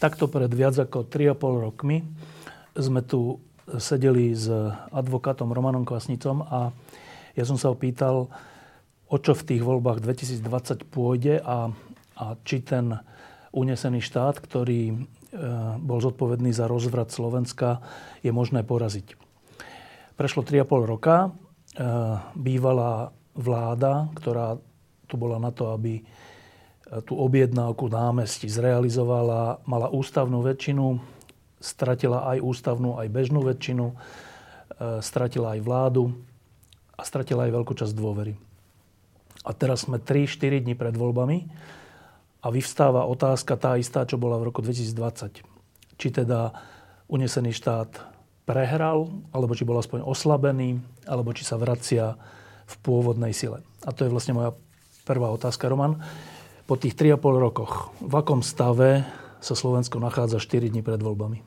Takto pred viac ako 3,5 rokmi sme tu sedeli s advokátom Romanom Kvasnicom a ja som sa opýtal, o čo v tých voľbách 2020 pôjde a, a či ten unesený štát, ktorý e, bol zodpovedný za rozvrat Slovenska, je možné poraziť. Prešlo 3,5 roka. E, bývalá vláda, ktorá tu bola na to, aby tú objednávku námestí zrealizovala, mala ústavnú väčšinu, stratila aj ústavnú, aj bežnú väčšinu, e, stratila aj vládu a stratila aj veľkú časť dôvery. A teraz sme 3-4 dní pred voľbami a vyvstáva otázka tá istá, čo bola v roku 2020. Či teda unesený štát prehral, alebo či bol aspoň oslabený, alebo či sa vracia v pôvodnej sile. A to je vlastne moja prvá otázka, Roman po tých 3,5 rokoch, v akom stave sa Slovensko nachádza 4 dní pred voľbami?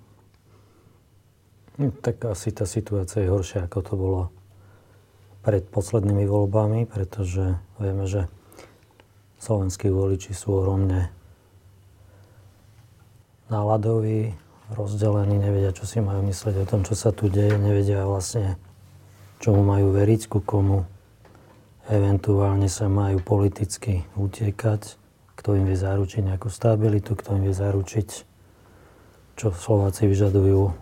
Hm, tak asi tá situácia je horšia, ako to bolo pred poslednými voľbami, pretože vieme, že slovenskí voliči sú ohromne náladoví, rozdelení, nevedia, čo si majú myslieť o tom, čo sa tu deje, nevedia vlastne, čomu majú veriť, ku komu eventuálne sa majú politicky utiekať kto im vie zaručiť nejakú stabilitu, kto im vie zaručiť, čo Slováci vyžadujú,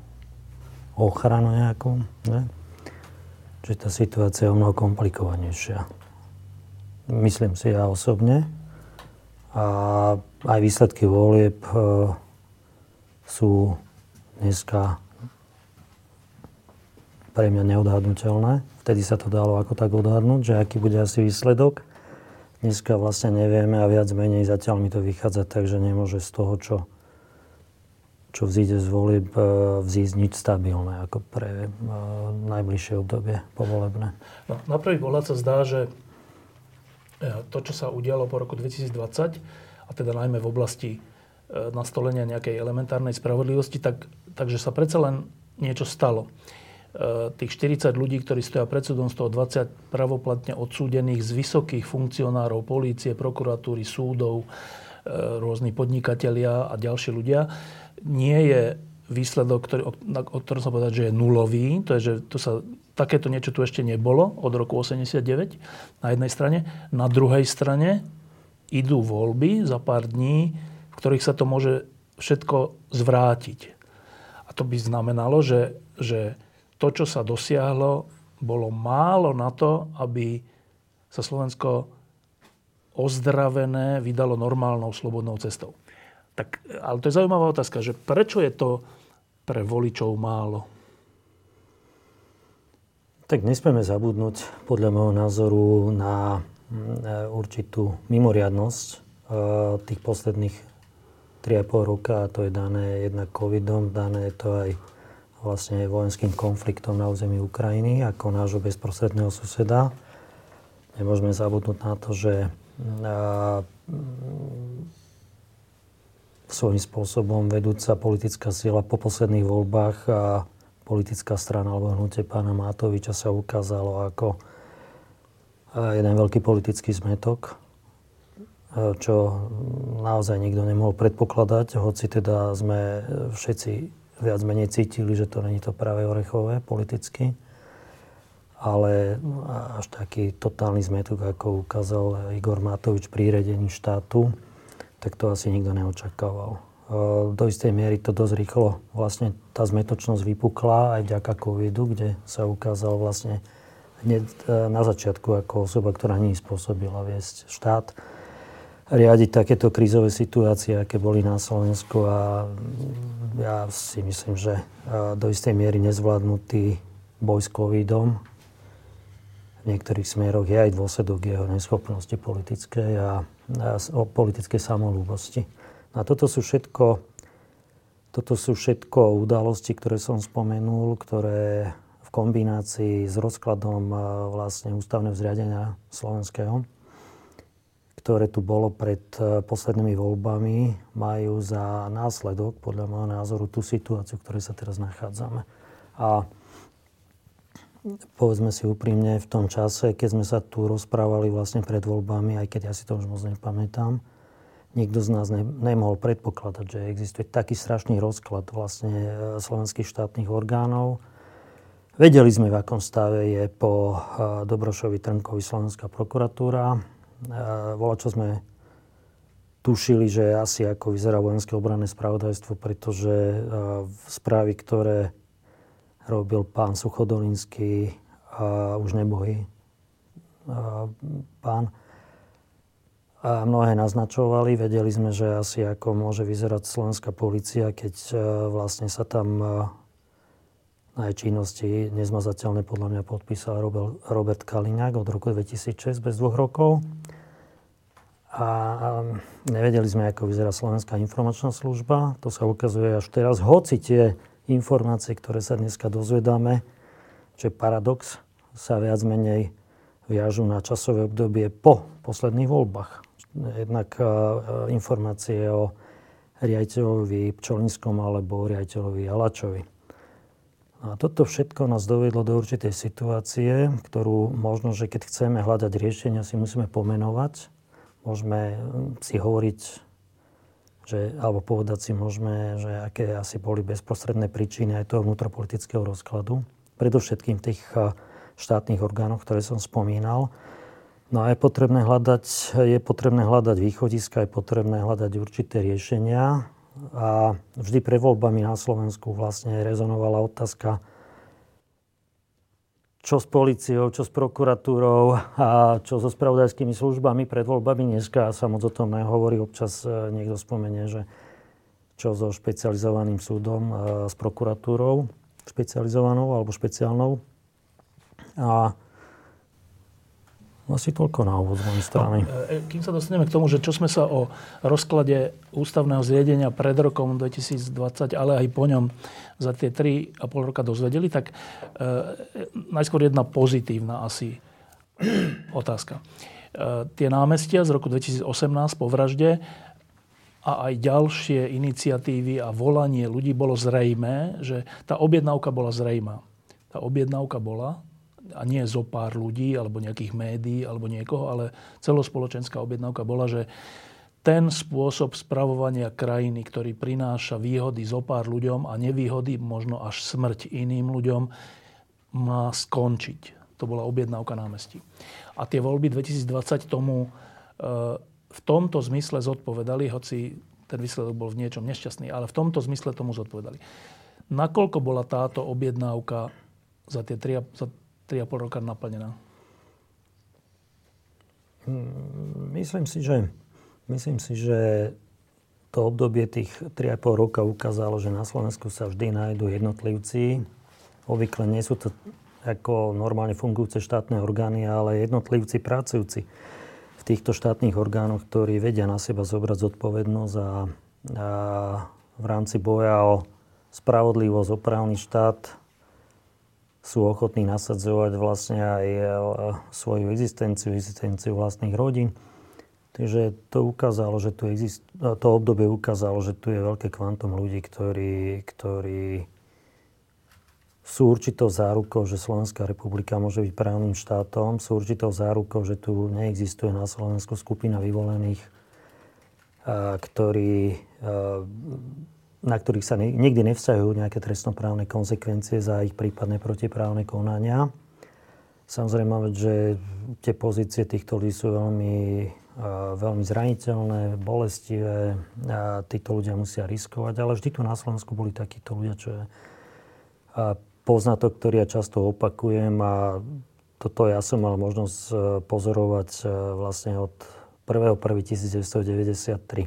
ochranu nejakú. Ne? Čiže tá situácia je o mnoho komplikovanejšia. Myslím si ja osobne. A aj výsledky volieb e, sú dneska pre mňa neodhadnutelné. Vtedy sa to dalo ako tak odhadnúť, že aký bude asi výsledok. Dneska vlastne nevieme a viac menej zatiaľ mi to vychádza tak, že nemôže z toho, čo, čo vzíde z volieb, e, vzísť nič stabilné ako pre uh, najbližšie obdobie povolebné. No, na prvý pohľad sa zdá, že e, to, čo sa udialo po roku 2020, a teda najmä v oblasti nastolenia nejakej elementárnej spravodlivosti, tak, takže sa predsa len niečo stalo. E, tých 40 ľudí, ktorí stoja pred súdom, z toho 20 pravoplatne odsúdených z vysokých funkcionárov polície, prokuratúry, súdov, e, rôzni podnikatelia a ďalší ľudia, nie je výsledok, ktorý, o ktorom sa povedať, že je nulový. To je, že to sa, takéto niečo tu ešte nebolo od roku 89 na jednej strane. Na druhej strane idú voľby za pár dní, v ktorých sa to môže všetko zvrátiť. A to by znamenalo, že, že to, čo sa dosiahlo, bolo málo na to, aby sa Slovensko ozdravené vydalo normálnou slobodnou cestou. Tak, ale to je zaujímavá otázka, že prečo je to pre voličov málo? Tak nesmieme zabudnúť, podľa môjho názoru, na mm, určitú mimoriadnosť e, tých posledných 3,5 roka. A to je dané jednak covidom, dané je to aj vlastne vojenským konfliktom na území Ukrajiny ako nášho bezprostredného suseda. Nemôžeme zabudnúť na to, že svojím spôsobom vedúca politická sila po posledných voľbách a politická strana alebo hnutie pána Matoviča sa ukázalo ako jeden veľký politický zmetok, čo naozaj nikto nemohol predpokladať, hoci teda sme všetci viac menej cítili, že to není to práve orechové politicky. Ale až taký totálny zmetok, ako ukázal Igor Matovič pri riadení štátu, tak to asi nikto neočakával. Do istej miery to dosť rýchlo vlastne tá zmetočnosť vypukla aj vďaka covidu, kde sa ukázal vlastne hneď e, na začiatku ako osoba, ktorá nie spôsobila viesť štát riadiť takéto krízové situácie, aké boli na Slovensku a ja si myslím, že do istej miery nezvládnutý boj s covidom v niektorých smeroch je aj dôsledok jeho neschopnosti politickej a, a o politickej samolúbosti. A toto sú všetko toto sú všetko udalosti, ktoré som spomenul, ktoré v kombinácii s rozkladom vlastne ústavného zriadenia slovenského, ktoré tu bolo pred e, poslednými voľbami, majú za následok, podľa môjho názoru, tú situáciu, v ktorej sa teraz nachádzame. A povedzme si úprimne, v tom čase, keď sme sa tu rozprávali vlastne pred voľbami, aj keď ja si to už moc nepamätám, nikto z nás ne, nemohol predpokladať, že existuje taký strašný rozklad vlastne e, slovenských štátnych orgánov. Vedeli sme, v akom stave je po e, Dobrošovi Trnkovi slovenská prokuratúra. Vola, čo sme tušili, že asi ako vyzerá vojenské obranné spravodajstvo, pretože správy, ktoré robil pán Suchodolinský už nebohý pán. A mnohé naznačovali, vedeli sme, že asi ako môže vyzerať slovenská policia, keď vlastne sa tam na jej činnosti nezmazateľne podľa mňa podpísal Robert Kaliňák od roku 2006 bez dvoch rokov. A nevedeli sme, ako vyzerá Slovenská informačná služba. To sa ukazuje až teraz. Hoci tie informácie, ktoré sa dneska dozvedáme, čo je paradox, sa viac menej viažu na časové obdobie po posledných voľbách. Jednak informácie o riaditeľovi Pčolinskom alebo riaditeľovi Alačovi. A toto všetko nás dovedlo do určitej situácie, ktorú možno, že keď chceme hľadať riešenia, si musíme pomenovať. Môžeme si hovoriť že, alebo povedať si môžeme, že aké asi boli bezprostredné príčiny aj toho vnútropolitického rozkladu. Predovšetkým v tých štátnych orgánoch, ktoré som spomínal. No a je potrebné hľadať, je potrebné hľadať východiska, je potrebné hľadať určité riešenia. A vždy pre voľbami na Slovensku vlastne rezonovala otázka, čo s policiou, čo s prokuratúrou a čo so spravodajskými službami pred voľbami dneska sa moc o tom nehovorí. Občas e, niekto spomenie, že čo so špecializovaným súdom, e, s prokuratúrou špecializovanou alebo špeciálnou. A asi toľko na úvod z mojej strany. No, e, kým sa dostaneme k tomu, že čo sme sa o rozklade ústavného zriedenia pred rokom 2020, ale aj po ňom za tie 3,5 roka dozvedeli, tak e, najskôr jedna pozitívna asi otázka. E, tie námestia z roku 2018 po vražde a aj ďalšie iniciatívy a volanie ľudí bolo zrejmé, že tá objednávka bola zrejmá. Tá objednávka bola, a nie zo pár ľudí, alebo nejakých médií, alebo niekoho, ale celospoločenská objednávka bola, že ten spôsob spravovania krajiny, ktorý prináša výhody zo pár ľuďom a nevýhody, možno až smrť iným ľuďom, má skončiť. To bola objednávka námestí. A tie voľby 2020 tomu e, v tomto zmysle zodpovedali, hoci ten výsledok bol v niečom nešťastný, ale v tomto zmysle tomu zodpovedali. Nakoľko bola táto objednávka za tie 3, za 3,5 roka naplnená? Mm, myslím si, že, myslím si, že to obdobie tých 3,5 roka ukázalo, že na Slovensku sa vždy nájdú jednotlivci. Obvykle nie sú to ako normálne fungujúce štátne orgány, ale jednotlivci pracujúci v týchto štátnych orgánoch, ktorí vedia na seba zobrať zodpovednosť a, a v rámci boja o spravodlivosť, o štát sú ochotní nasadzovať vlastne aj e, svoju existenciu, existenciu vlastných rodín. Takže to ukázalo, že tu exist- to obdobie ukázalo, že tu je veľké kvantum ľudí, ktorí, ktorí sú určitou zárukou, že Slovenská republika môže byť právnym štátom, sú určitou zárukou, že tu neexistuje na Slovensku skupina vyvolených, ktorí na ktorých sa nikdy nevzťahujú nejaké trestnoprávne konsekvencie za ich prípadné protiprávne konania. Samozrejme, že tie pozície týchto ľudí sú veľmi, veľmi zraniteľné, bolestivé a títo ľudia musia riskovať, ale vždy tu na Slovensku boli takíto ľudia, čo je poznatok, ktorý ja často opakujem a toto ja som mal možnosť e, pozorovať e, vlastne od 1.1.1993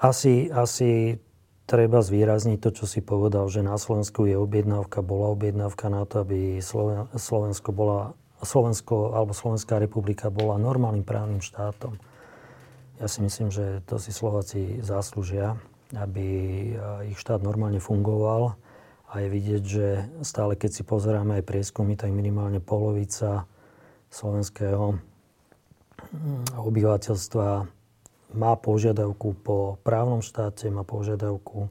asi, asi treba zvýrazniť to, čo si povedal, že na Slovensku je objednávka, bola objednávka na to, aby Slovensko bola Slovensko alebo Slovenská republika bola normálnym právnym štátom. Ja si myslím, že to si Slováci zaslúžia, aby ich štát normálne fungoval. A je vidieť, že stále keď si pozeráme aj prieskumy, tak minimálne polovica slovenského hm, obyvateľstva má požiadavku po právnom štáte, má požiadavku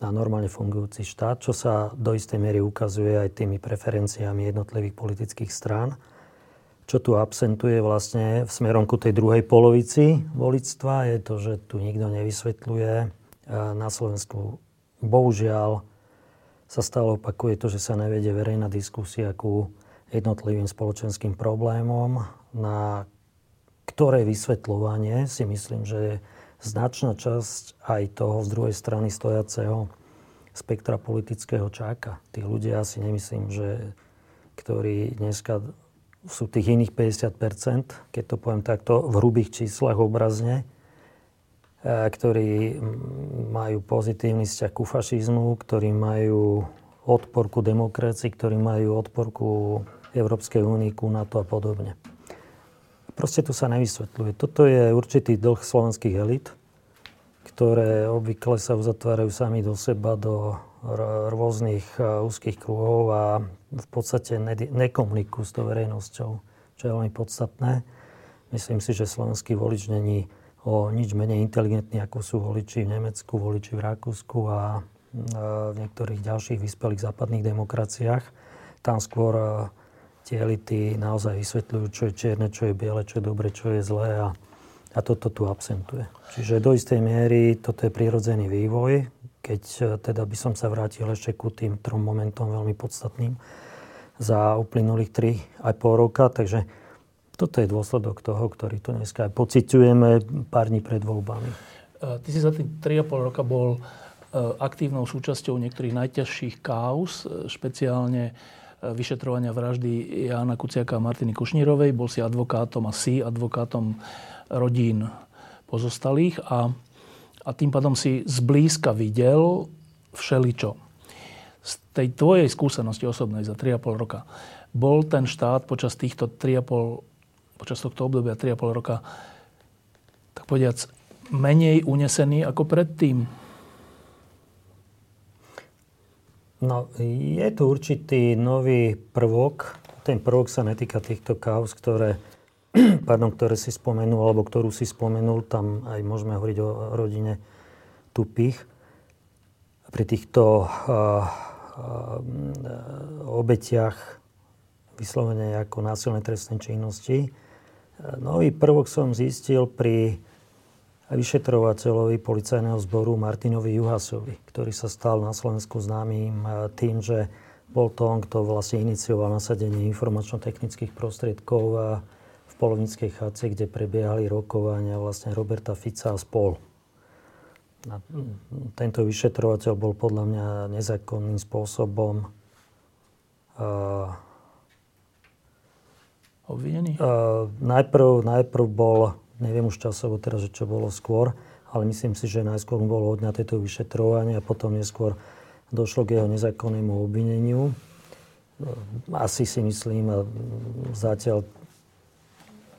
na normálne fungujúci štát, čo sa do istej miery ukazuje aj tými preferenciami jednotlivých politických strán. Čo tu absentuje vlastne v smerom ku tej druhej polovici volictva je to, že tu nikto nevysvetľuje. Na Slovensku bohužiaľ sa stále opakuje to, že sa nevedie verejná diskusia ku jednotlivým spoločenským problémom, na ktoré vysvetľovanie si myslím, že je značná časť aj toho z druhej strany stojaceho spektra politického čáka. Tí ľudia si nemyslím, že ktorí dneska sú tých iných 50%, keď to poviem takto, v hrubých číslach obrazne, ktorí majú pozitívny vzťah ku fašizmu, ktorí majú odpor ku demokracii, ktorí majú odpor ku Európskej únii, ku NATO a podobne. Proste tu sa nevysvetľuje. Toto je určitý dlh slovenských elit, ktoré obvykle sa uzatvárajú sami do seba, do rôznych e, úzkých kruhov a v podstate nekomunikujú s tou verejnosťou, čo je veľmi podstatné. Myslím si, že slovenský volič není o nič menej inteligentný, ako sú voliči v Nemecku, voliči v Rakúsku a e, v niektorých ďalších vyspelých západných demokraciách. Tam skôr e, tie elity naozaj vysvetľujú, čo je čierne, čo je biele, čo je dobre, čo je zlé a, a toto tu absentuje. Čiže do istej miery toto je prirodzený vývoj, keď e, teda by som sa vrátil ešte ku tým trom momentom veľmi podstatným za uplynulých 3,5 roka, takže toto je dôsledok toho, ktorý tu dneska aj pociťujeme pár dní pred voľbami. E, ty si za tým 3,5 roka bol e, aktívnou súčasťou niektorých najťažších káuz, špeciálne vyšetrovania vraždy Jána Kuciaka a Martiny Kušnírovej. Bol si advokátom a si advokátom rodín pozostalých a, a tým pádom si zblízka videl všeličo. Z tej tvojej skúsenosti osobnej za 3,5 roka bol ten štát počas týchto 3,5 počas tohto obdobia 3,5 roka tak povediac menej unesený ako predtým? No, je tu určitý nový prvok. Ten prvok sa netýka týchto kauz, ktoré, pardon, ktoré si spomenul, alebo ktorú si spomenul. Tam aj môžeme hovoriť o rodine Tupých. Pri týchto uh, uh, obetiach vyslovene ako násilnej trestnej činnosti. Nový prvok som zistil pri vyšetrovateľovi policajného zboru Martinovi Juhasovi, ktorý sa stal na Slovensku známym e, tým, že bol to on, kto vlastne inicioval nasadenie informačno-technických prostriedkov v Polovnickej chatce, kde prebiehali rokovania vlastne Roberta Fica a spol. A tento vyšetrovateľ bol podľa mňa nezákonným spôsobom uh, obvinený? Uh, najprv, najprv bol neviem už časovo teraz, čo bolo skôr, ale myslím si, že najskôr mu bolo odňaté to vyšetrovanie a potom neskôr došlo k jeho nezákonnému obvineniu. Asi si myslím, zatiaľ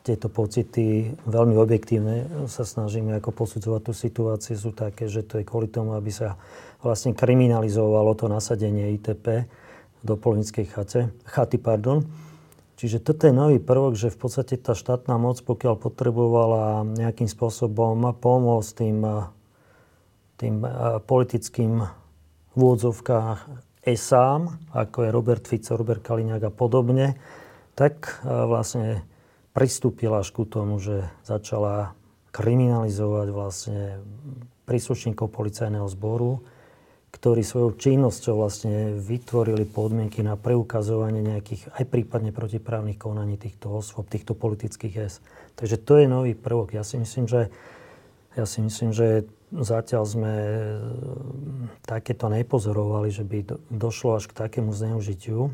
tieto pocity veľmi objektívne sa snažíme ako posudzovať tú situáciu, sú také, že to je kvôli tomu, aby sa vlastne kriminalizovalo to nasadenie ITP do polnickej chate, chaty. Pardon. Čiže toto je nový prvok, že v podstate tá štátna moc, pokiaľ potrebovala nejakým spôsobom pomôcť tým, tým politickým vôdzovkách ESAM, ako je Robert Fico, Robert Kaliňák a podobne, tak vlastne pristúpila až ku tomu, že začala kriminalizovať vlastne príslušníkov policajného zboru, ktorí svojou činnosťou vlastne vytvorili podmienky na preukazovanie nejakých aj prípadne protiprávnych konaní týchto osôb, týchto politických S. Takže to je nový prvok. Ja si myslím, že, ja si myslím, že zatiaľ sme e, takéto nepozorovali, že by došlo až k takému zneužitiu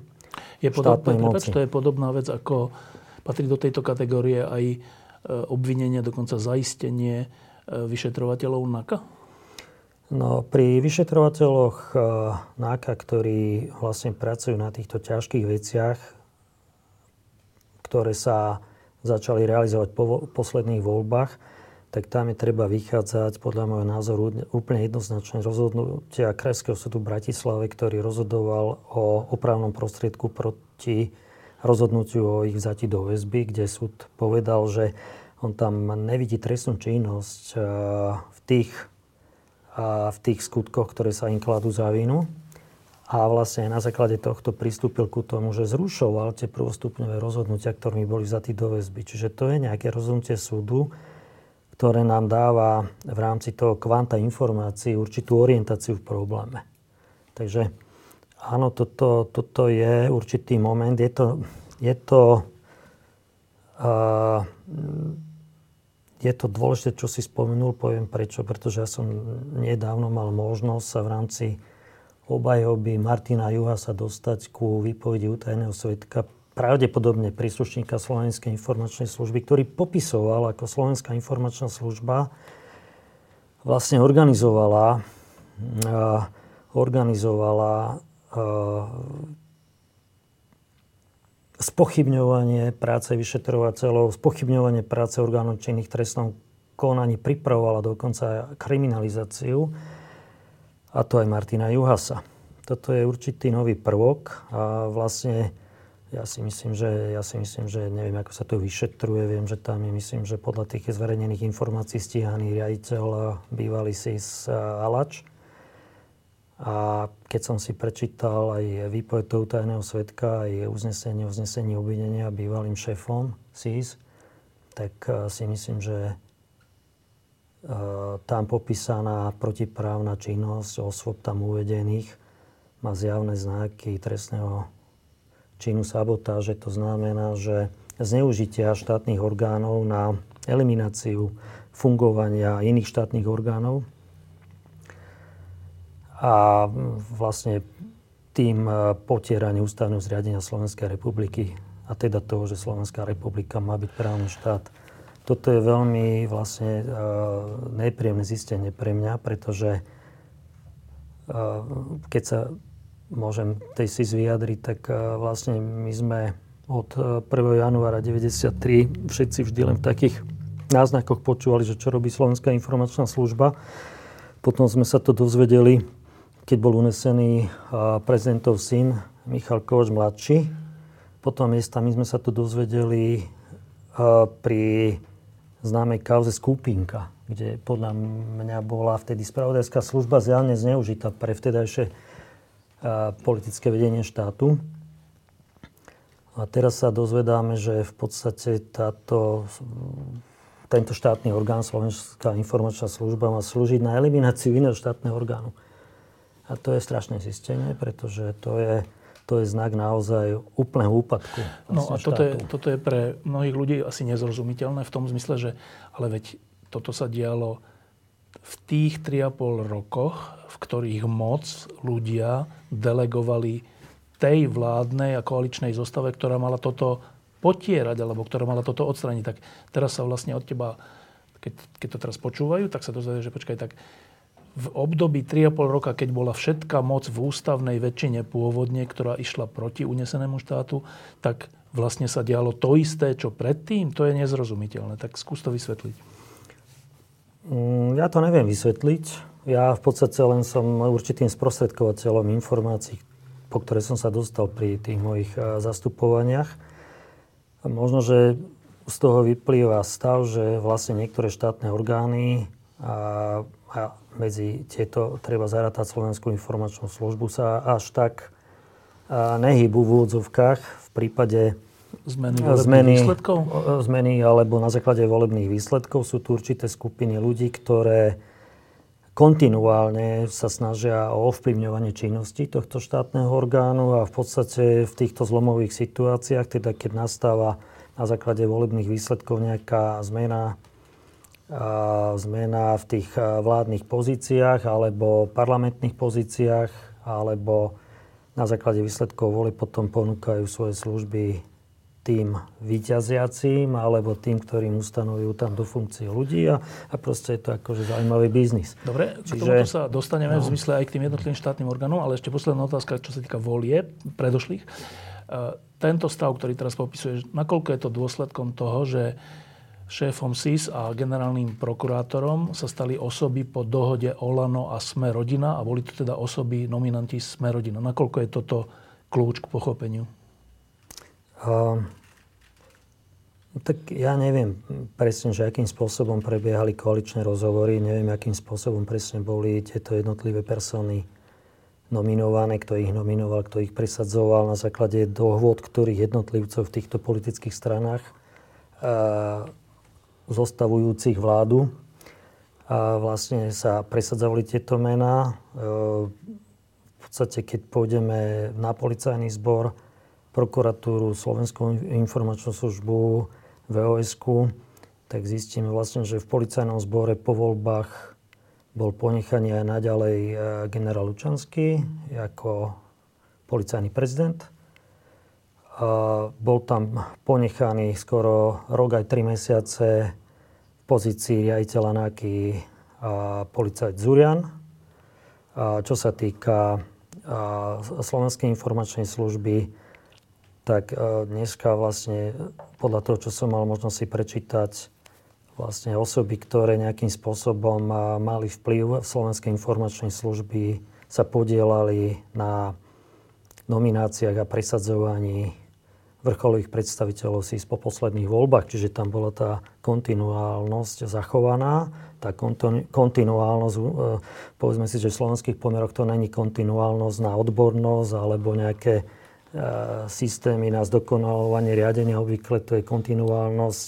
je podobná, moci. to je podobná vec, ako patrí do tejto kategórie aj e, obvinenie, dokonca zaistenie e, vyšetrovateľov NAKA? No, pri vyšetrovateľoch e, NAKA, ktorí vlastne pracujú na týchto ťažkých veciach, ktoré sa začali realizovať po posledných voľbách, tak tam je treba vychádzať podľa môjho názoru úplne jednoznačne rozhodnutia Krajského súdu Bratislave, ktorý rozhodoval o opravnom prostriedku proti rozhodnutiu o ich vzati do väzby, kde súd povedal, že on tam nevidí trestnú činnosť eh, v tých, eh, v tých skutkoch, ktoré sa im kladú za vinu. A vlastne na základe tohto pristúpil ku tomu, že zrušoval tie prvostupňové rozhodnutia, ktorými boli vzatí do väzby. Čiže to je nejaké rozhodnutie súdu, ktoré nám dáva v rámci toho kvanta informácií určitú orientáciu v probléme. Takže áno, toto, toto je určitý moment. Je to, je to, uh, je to dôležité, čo si spomenul, poviem prečo, pretože ja som nedávno mal možnosť sa v rámci obajhoby Martina Juha sa dostať ku výpovedi utajeného svetka pravdepodobne príslušníka Slovenskej informačnej služby, ktorý popisoval, ako Slovenská informačná služba vlastne organizovala, organizovala spochybňovanie práce vyšetrovateľov, spochybňovanie práce orgánov činných trestnom konaní, pripravovala dokonca kriminalizáciu, a to aj Martina Juhasa. Toto je určitý nový prvok a vlastne ja si myslím, že, ja si myslím, že neviem, ako sa to vyšetruje. Viem, že tam je, myslím, že podľa tých zverejnených informácií stíhaný riaditeľ bývalý SIS Alač. A keď som si prečítal aj výpoveď toho tajného svetka, aj uznesenie, uznesenie obvinenia bývalým šéfom SIS, tak eh, si myslím, že eh, tam popísaná protiprávna činnosť osôb tam uvedených má zjavné znaky trestného činu sabotáže. To znamená, že zneužitia štátnych orgánov na elimináciu fungovania iných štátnych orgánov a vlastne tým e, potieranie ústavného zriadenia Slovenskej republiky a teda toho, že Slovenská republika má byť právny štát. Toto je veľmi vlastne uh, nepríjemné zistenie pre mňa, pretože uh, keď sa môžem tej si vyjadriť, tak e, vlastne my sme od 1. E, januára 1993 všetci vždy len v takých náznakoch počúvali, že čo robí Slovenská informačná služba. Potom sme sa to dozvedeli, keď bol unesený prezidentov syn Michal Kovač mladší. Potom miestami sme sa to dozvedeli pri známej kauze Skupinka, kde podľa mňa bola vtedy spravodajská služba zjavne zneužitá pre vtedajšie politické vedenie štátu. A teraz sa dozvedáme, že v podstate táto, tento štátny orgán, Slovenská informačná služba, má slúžiť na elimináciu iného štátneho orgánu. A to je strašné zistenie, pretože to je, to je znak naozaj úplného úpadku. No a toto je, toto je pre mnohých ľudí asi nezrozumiteľné v tom zmysle, že ale veď toto sa dialo v tých 3,5 rokoch, v ktorých moc ľudia delegovali tej vládnej a koaličnej zostave, ktorá mala toto potierať, alebo ktorá mala toto odstraniť. Tak teraz sa vlastne od teba, keď, keď to teraz počúvajú, tak sa dozvedajú, že počkaj, tak v období 3,5 roka, keď bola všetká moc v ústavnej väčšine pôvodne, ktorá išla proti unesenému štátu, tak vlastne sa dialo to isté, čo predtým. To je nezrozumiteľné. Tak skús to vysvetliť. Mm, ja to neviem vysvetliť. Ja v podstate len som určitým sprostredkovateľom informácií, po ktoré som sa dostal pri tých mojich eh, zastupovaniach. Možno, že z toho vyplýva stav, že vlastne niektoré štátne orgány a, a medzi tieto treba zarátať Slovenskú informačnú službu sa až tak nehybu v úvodzovkách v prípade Zmeny zmeny, výsledkov? Zmeny alebo na základe volebných výsledkov sú tu určité skupiny ľudí, ktoré kontinuálne sa snažia o ovplyvňovanie činnosti tohto štátneho orgánu a v podstate v týchto zlomových situáciách, teda keď nastáva na základe volebných výsledkov nejaká zmena, zmena v tých vládnych pozíciách alebo parlamentných pozíciách alebo na základe výsledkov voli potom ponúkajú svoje služby tým vyťaziacím alebo tým, ktorým ustanovujú tam do funkcie ľudí a, a proste je to akože zaujímavý biznis. Dobre, Čiže, k tomuto sa dostaneme no. v zmysle aj k tým jednotlivým štátnym orgánom, ale ešte posledná otázka, čo sa týka volie predošlých. E, tento stav, ktorý teraz popisuješ, nakoľko je to dôsledkom toho, že šéfom SIS a generálnym prokurátorom sa stali osoby po dohode Olano a Sme rodina a boli to teda osoby nominanti Sme rodina. Nakoľko je toto kľúč k pochopeniu? Uh, tak ja neviem presne, že akým spôsobom prebiehali koaličné rozhovory, neviem, akým spôsobom presne boli tieto jednotlivé persony nominované, kto ich nominoval, kto ich presadzoval na základe dohôd, ktorých jednotlivcov v týchto politických stranách uh, zostavujúcich vládu. A vlastne sa presadzovali tieto mená. Uh, v podstate, keď pôjdeme na policajný zbor, prokuratúru, Slovenskú informačnú službu, vos tak zistíme vlastne, že v policajnom zbore po voľbách bol ponechaný aj naďalej e, generál Lučanský ako policajný prezident. A bol tam ponechaný skoro rok aj tri mesiace v pozícii riaditeľa NAKY a policajt Zurian. A čo sa týka Slovenskej informačnej služby, tak dneska vlastne podľa toho, čo som mal možnosť si prečítať, vlastne osoby, ktoré nejakým spôsobom mali vplyv v Slovenskej informačnej služby, sa podielali na nomináciách a presadzovaní vrcholových predstaviteľov SIS po posledných voľbách, čiže tam bola tá kontinuálnosť zachovaná. Tá kontinuálnosť, e, povedzme si, že v slovenských pomeroch to není kontinuálnosť na odbornosť alebo nejaké systémy na zdokonalovanie riadenia obvykle to je kontinuálnosť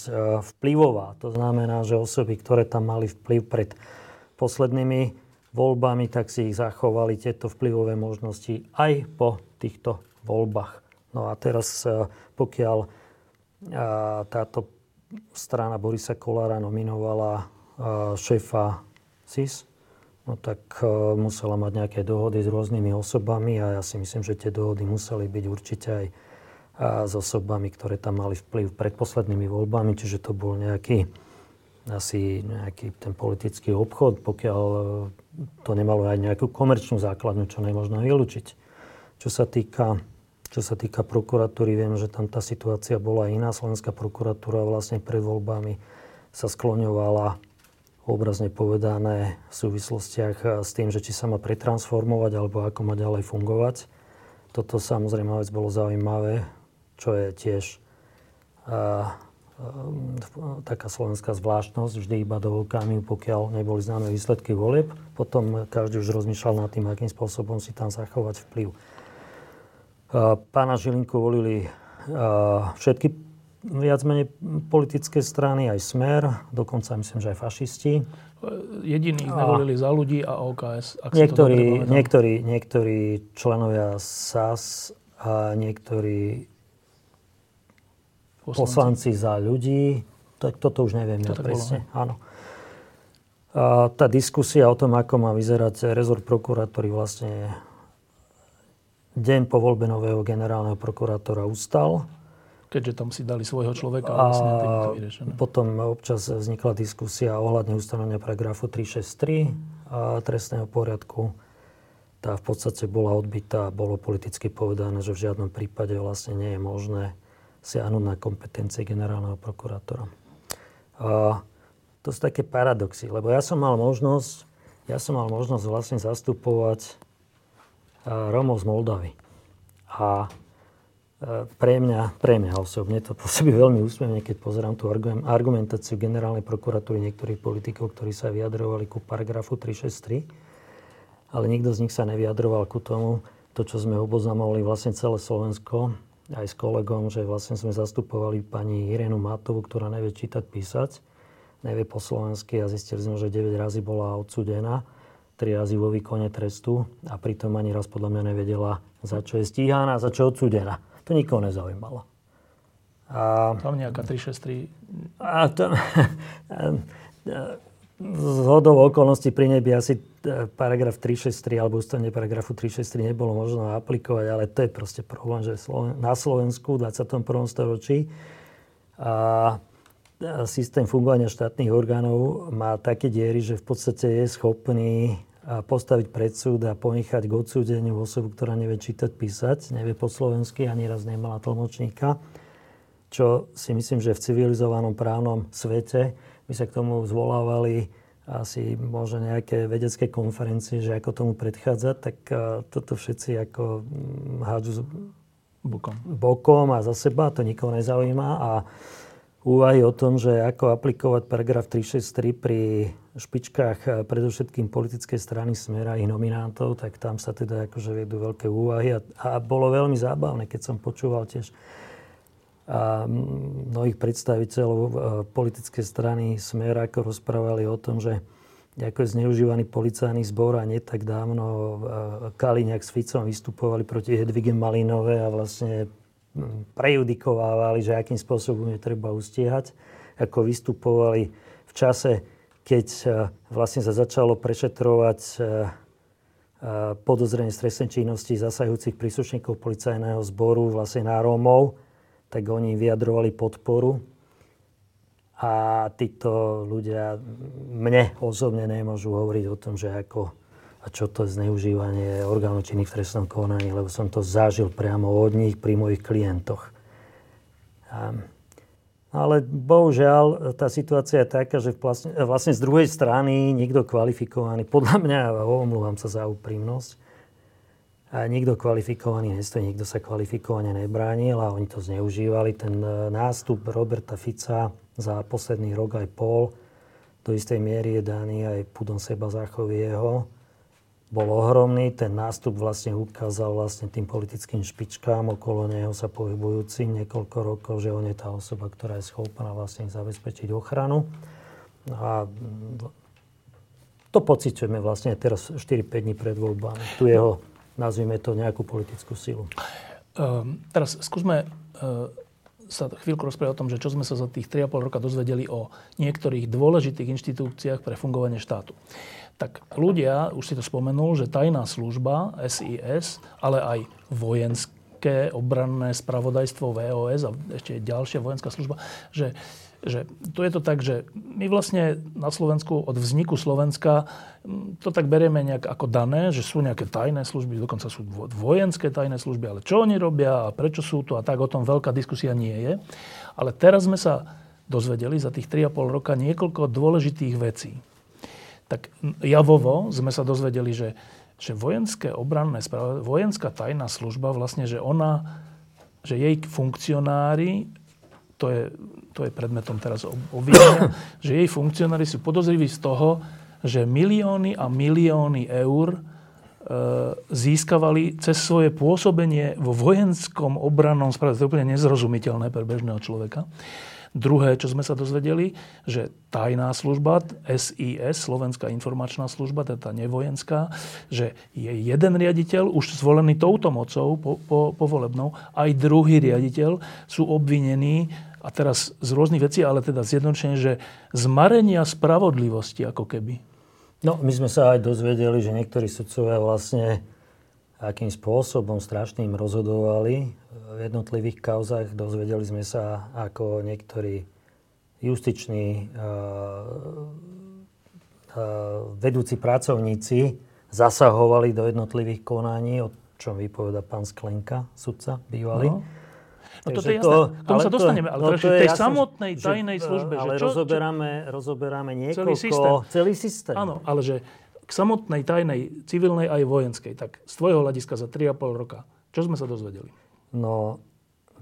vplyvová. To znamená, že osoby, ktoré tam mali vplyv pred poslednými voľbami, tak si ich zachovali tieto vplyvové možnosti aj po týchto voľbách. No a teraz, pokiaľ táto strana Borisa Kolára nominovala šéfa SIS, no tak musela mať nejaké dohody s rôznymi osobami a ja si myslím, že tie dohody museli byť určite aj s osobami, ktoré tam mali vplyv pred poslednými voľbami, čiže to bol nejaký asi nejaký ten politický obchod, pokiaľ to nemalo aj nejakú komerčnú základňu, čo nemôžno vylúčiť. Čo sa týka čo sa týka prokuratúry, viem, že tam tá situácia bola iná. Slovenská prokuratúra vlastne pred voľbami sa skloňovala obrazne povedané v súvislostiach eh, s tým, že či sa má pretransformovať alebo ako má ďalej fungovať. Toto samozrejme vec bolo zaujímavé, čo je tiež a, eh, a, eh, taká slovenská zvláštnosť, vždy iba do okamihu, pokiaľ neboli známe výsledky volieb. Potom každý už rozmýšľal nad tým, akým spôsobom si tam zachovať vplyv. A, pána Žilinku volili a, všetky viac menej politické strany, aj Smer, dokonca myslím, že aj fašisti. Jediní ich nevolili za ľudí a OKS. Ak niektorí, niektorí, niektorí členovia SAS a niektorí poslanci, poslanci za ľudí. Tak toto už neviem to ja presne. Bolo, Áno. A tá diskusia o tom, ako má vyzerať rezort prokurátory vlastne deň po voľbe nového generálneho prokurátora ustal keďže tam si dali svojho človeka a vlastne. Potom občas vznikla diskusia ohľadne ustanovenia paragrafu 363 a trestného poriadku. Tá v podstate bola odbytá, bolo politicky povedané, že v žiadnom prípade vlastne nie je možné siahnuť na kompetencie generálneho prokurátora. A to sú také paradoxy, lebo ja som mal možnosť, ja som mal možnosť vlastne zastupovať Romov z Moldavy. A pre mňa, pre mňa osobne to pôsobí veľmi úsmevne, keď pozerám tú argumentáciu generálnej prokuratúry niektorých politikov, ktorí sa vyjadrovali ku paragrafu 363, ale nikto z nich sa nevyjadroval ku tomu, to, čo sme oboznamovali vlastne celé Slovensko, aj s kolegom, že vlastne sme zastupovali pani Irenu Matovu, ktorá nevie čítať, písať, nevie po slovensky a zistili sme, že 9 razy bola odsudená, 3 razy vo výkone trestu a pritom ani raz podľa mňa nevedela, za čo je stíhaná, za čo odsudená. To nikoho nezaujímalo. A, tam nejaká 363... A to, z hodou okolností pri nebi asi e, paragraf 363 alebo ústavne paragrafu 363 nebolo možno aplikovať, ale to je proste problém, že na Slovensku v 21. storočí a systém fungovania štátnych orgánov má také diery, že v podstate je schopný postaviť pred súd a ponechať k odsúdeniu osobu, ktorá nevie čítať, písať, nevie po slovensky, ani raz nemala tlmočníka, čo si myslím, že v civilizovanom právnom svete my sa k tomu zvolávali asi možno nejaké vedecké konferencie, že ako tomu predchádzať, tak toto všetci ako mm, hádžu bokom. bokom a za seba, to nikoho nezaujíma. A úvahy o tom, že ako aplikovať paragraf 363 pri špičkách predovšetkým politickej strany Smera ich nominantov, tak tam sa teda akože vedú veľké úvahy. A, a bolo veľmi zábavné, keď som počúval tiež a mnohých predstaviteľov e, politickej strany Smer ako rozprávali o tom, že ako je zneužívaný policajný zbor a nie tak dávno Kaliňák s Ficom vystupovali proti Hedvige Malinové a vlastne prejudikovávali, že akým spôsobom je treba ustiehať. Ako vystupovali v čase, keď e, vlastne sa začalo prešetrovať podozrenie stresnej činnosti zasahujúcich príslušníkov policajného zboru vlastne na Rómov tak oni vyjadrovali podporu. A títo ľudia mne osobne nemôžu hovoriť o tom, že ako a čo to je zneužívanie orgánov činných v trestnom konaní, lebo som to zažil priamo od nich pri mojich klientoch. Ale bohužiaľ tá situácia je taká, že vlastne, vlastne z druhej strany nikto kvalifikovaný, podľa mňa, omlúvam sa za úprimnosť, a nikto kvalifikovaný nestojí, nikto sa kvalifikovane nebránil a oni to zneužívali. Ten e, nástup Roberta Fica za posledný rok aj pol do istej miery je daný aj púdom seba jeho. Bol ohromný, ten nástup vlastne ukázal vlastne tým politickým špičkám okolo neho sa pohybujúcim niekoľko rokov, že on je tá osoba, ktorá je schopná vlastne zabezpečiť ochranu. A to pociťujeme vlastne teraz 4-5 dní pred voľbami. Tu jeho nazvime to nejakú politickú silu. Um, teraz skúsme uh, sa chvíľku rozprávať o tom, že čo sme sa za tých 3,5 roka dozvedeli o niektorých dôležitých inštitúciách pre fungovanie štátu. Tak ľudia, už si to spomenul, že tajná služba SIS, ale aj vojenské obranné spravodajstvo VOS a ešte ďalšia vojenská služba, že že tu je to tak, že my vlastne na Slovensku od vzniku Slovenska to tak berieme nejak ako dané, že sú nejaké tajné služby, dokonca sú vojenské tajné služby, ale čo oni robia a prečo sú tu a tak o tom veľká diskusia nie je. Ale teraz sme sa dozvedeli za tých 3,5 roka niekoľko dôležitých vecí. Tak javovo sme sa dozvedeli, že, že vojenské obranné vojenská tajná služba vlastne, že ona, že jej funkcionári to je, to je predmetom teraz obvinenia, že jej funkcionári sú podozriví z toho, že milióny a milióny eur e, získavali cez svoje pôsobenie vo vojenskom obrannom sprave. To je úplne nezrozumiteľné pre bežného človeka. Druhé, čo sme sa dozvedeli, že tajná služba, SIS, Slovenská informačná služba, teda nevojenská, že je jeden riaditeľ, už zvolený touto mocou po, po, povolebnou, aj druhý riaditeľ sú obvinení a teraz z rôznych vecí, ale teda zjednočenie, že zmarenia spravodlivosti ako keby. No, my sme sa aj dozvedeli, že niektorí sudcovia vlastne akým spôsobom strašným rozhodovali v jednotlivých kauzach. Dozvedeli sme sa, ako niektorí justiční uh, uh, vedúci pracovníci zasahovali do jednotlivých konaní, o čom vypoveda pán Sklenka, sudca bývalý. No No to je jasné, to, tomu sa dostaneme, ale no, teda, tej jasné, samotnej tajnej že, službe. Ale že čo, rozoberáme, rozoberáme niekoľko, celý systém. celý systém. Áno, ale že k samotnej tajnej, civilnej aj vojenskej, tak z tvojho hľadiska za 3,5 roka, čo sme sa dozvedeli? No,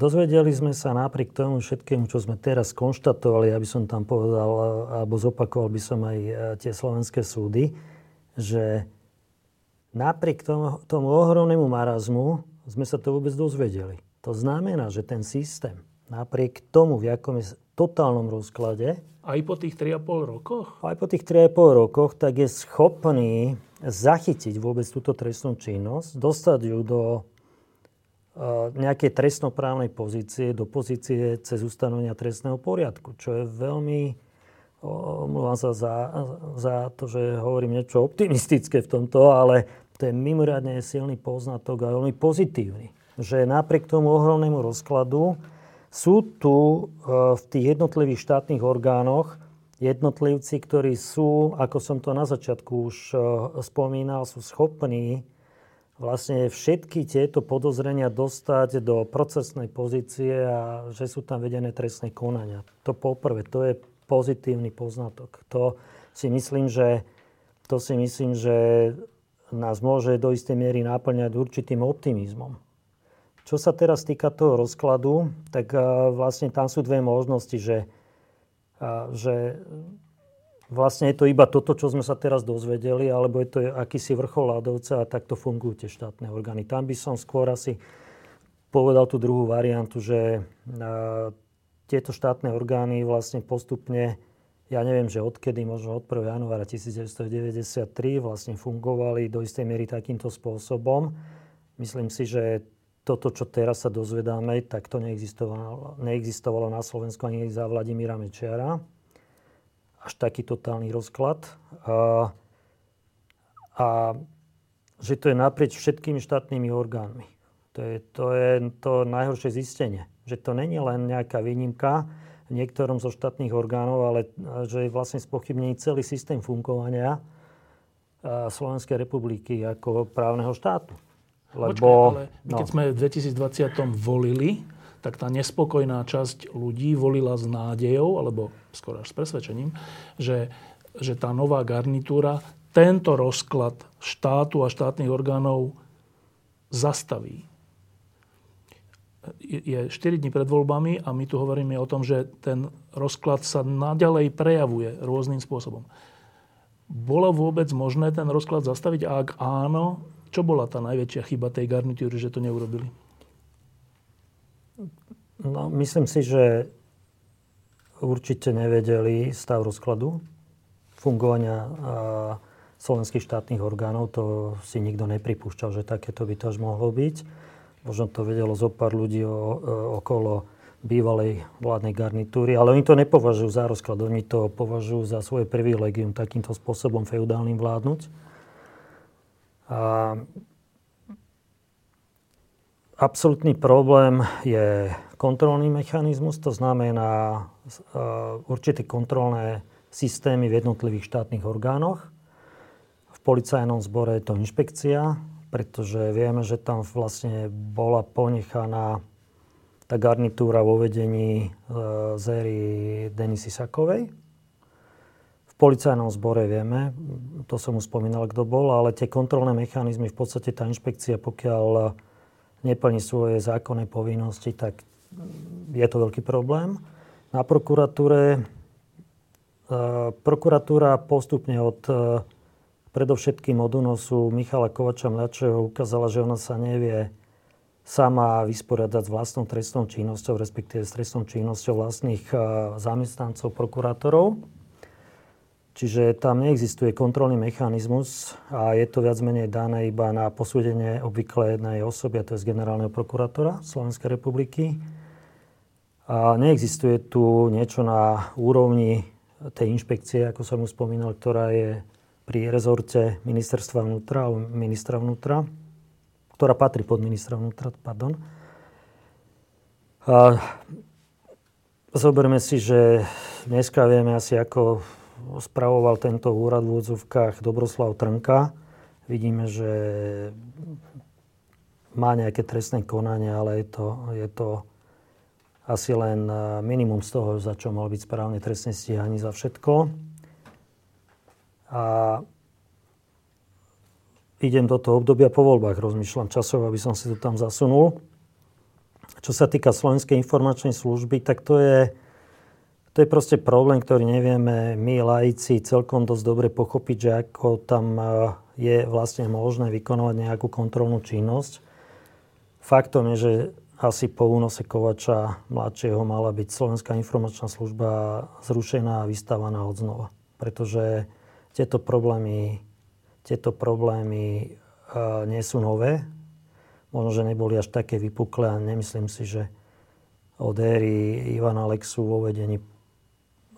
dozvedeli sme sa napriek tomu všetkému, čo sme teraz konštatovali, aby som tam povedal, alebo zopakoval by som aj e, tie slovenské súdy, že napriek tomu, tomu ohromnému marazmu sme sa to vôbec dozvedeli. To znamená, že ten systém napriek tomu, v akom je totálnom rozklade... Aj po tých 3,5 rokoch? Aj po tých 3,5 rokoch, tak je schopný zachytiť vôbec túto trestnú činnosť, dostať ju do uh, nejakej trestnoprávnej pozície, do pozície cez ustanovenia trestného poriadku, čo je veľmi omlúvam sa za, za to, že hovorím niečo optimistické v tomto, ale to je mimoriadne silný poznatok a veľmi pozitívny. Že napriek tomu ohromnému rozkladu sú tu e, v tých jednotlivých štátnych orgánoch jednotlivci, ktorí sú, ako som to na začiatku už e, spomínal, sú schopní vlastne všetky tieto podozrenia dostať do procesnej pozície a že sú tam vedené trestné konania. To poprvé, to je pozitívny poznatok. To si myslím, že, to si myslím, že nás môže do istej miery náplňať určitým optimizmom. Čo sa teraz týka toho rozkladu, tak vlastne tam sú dve možnosti, že, že vlastne je to iba toto, čo sme sa teraz dozvedeli, alebo je to akýsi vrchol ľadovca a takto fungujú tie štátne orgány. Tam by som skôr asi povedal tú druhú variantu, že tieto štátne orgány vlastne postupne, ja neviem, že odkedy, možno od 1. januára 1993 vlastne fungovali do istej miery takýmto spôsobom. Myslím si, že toto, čo teraz sa dozvedáme, tak to neexistovalo, neexistovalo na Slovensku ani za Vladimíra Mečiara až taký totálny rozklad. A, a že to je naprieč všetkými štátnymi orgánmi. To je, to je to najhoršie zistenie. Že to není len nejaká výnimka v niektorom zo štátnych orgánov, ale že je vlastne spochybnený celý systém fungovania Slovenskej republiky ako právneho štátu. Lebo, Počkaj, ale no. keď sme v 2020 volili, tak tá nespokojná časť ľudí volila s nádejou, alebo skôr až s presvedčením, že, že tá nová garnitúra tento rozklad štátu a štátnych orgánov zastaví. Je 4 dní pred voľbami a my tu hovoríme o tom, že ten rozklad sa naďalej prejavuje rôznym spôsobom. Bolo vôbec možné ten rozklad zastaviť? A ak áno, čo bola tá najväčšia chyba tej garnitúry, že to neurobili? No, myslím si, že určite nevedeli stav rozkladu fungovania slovenských štátnych orgánov. To si nikto nepripúšťal, že takéto by to až mohlo byť. Možno to vedelo zo pár ľudí o, o, okolo bývalej vládnej garnitúry, ale oni to nepovažujú za rozklad, oni to považujú za svoje privilegium takýmto spôsobom feudálnym vládnuť. A absolútny problém je kontrolný mechanizmus, to znamená uh, určité kontrolné systémy v jednotlivých štátnych orgánoch. V policajnom zbore je to inšpekcia, pretože vieme, že tam vlastne bola ponechaná tá garnitúra vo vedení uh, zéry Denisy Sakovej. Policajnom zbore vieme, to som už spomínal, kto bol, ale tie kontrolné mechanizmy, v podstate tá inšpekcia, pokiaľ neplní svoje zákonné povinnosti, tak je to veľký problém. Na prokuratúre, e, prokuratúra postupne od e, predovšetkým od únosu Michala Kovača mladšieho ukázala, že ona sa nevie sama vysporiadať s vlastnou trestnou činnosťou, respektíve s trestnou činnosťou vlastných e, zamestnancov, prokurátorov. Čiže tam neexistuje kontrolný mechanizmus a je to viac menej dané iba na posúdenie obvykle jednej osoby, a to je z generálneho prokurátora Slovenskej republiky. A neexistuje tu niečo na úrovni tej inšpekcie, ako som už spomínal, ktorá je pri rezorte ministerstva vnútra, ministra vnútra, ktorá patrí pod ministra vnútra, pardon. A zoberme si, že dneska vieme asi, ako spravoval tento úrad v úvodzovkách Dobroslav Trnka. Vidíme, že má nejaké trestné konanie, ale je to, je to asi len e, minimum z toho, za čo mal byť správne trestne stíhaný za všetko. A idem do toho obdobia po voľbách, rozmýšľam časov, aby som si to tam zasunul. Čo sa týka Slovenskej informačnej služby, tak to je, to je proste problém, ktorý nevieme my, laici, celkom dosť dobre pochopiť, že ako tam e, je vlastne možné vykonovať nejakú kontrolnú činnosť. Faktom je, že asi po únose Kovača mladšieho mala byť Slovenská informačná služba zrušená a vystávaná od znova. Pretože tieto problémy, tieto problémy uh, nie sú nové. Možno, že neboli až také vypuklé a nemyslím si, že od éry Ivana Lexu vo vedení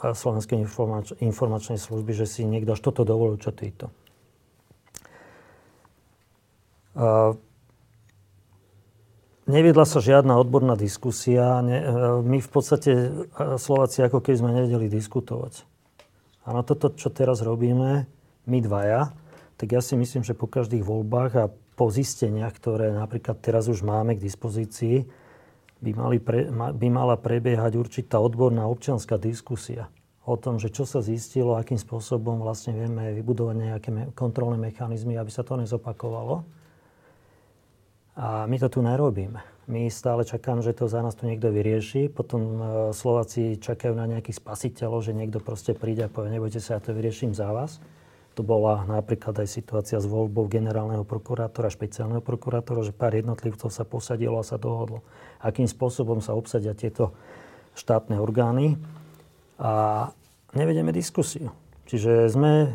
Slovenskej informač- informačnej služby, že si niekto až toto dovolil, čo týto. Uh, neviedla sa žiadna odborná diskusia. Ne, my v podstate Slováci ako keby sme nevedeli diskutovať. Áno, toto, čo teraz robíme, my dvaja, tak ja si myslím, že po každých voľbách a po zisteniach, ktoré napríklad teraz už máme k dispozícii, by, mali pre, by mala prebiehať určitá odborná občianská diskusia o tom, že čo sa zistilo, akým spôsobom vlastne vieme vybudovať nejaké kontrolné mechanizmy, aby sa to nezopakovalo. A my to tu nerobíme. My stále čakáme, že to za nás tu niekto vyrieši. Potom e, Slováci čakajú na nejakých spasiteľov, že niekto proste príde a povie, nebojte sa, ja to vyrieším za vás. To bola napríklad aj situácia s voľbou generálneho prokurátora, špeciálneho prokurátora, že pár jednotlivcov sa posadilo a sa dohodlo, akým spôsobom sa obsadia tieto štátne orgány. A nevedieme diskusiu. Čiže sme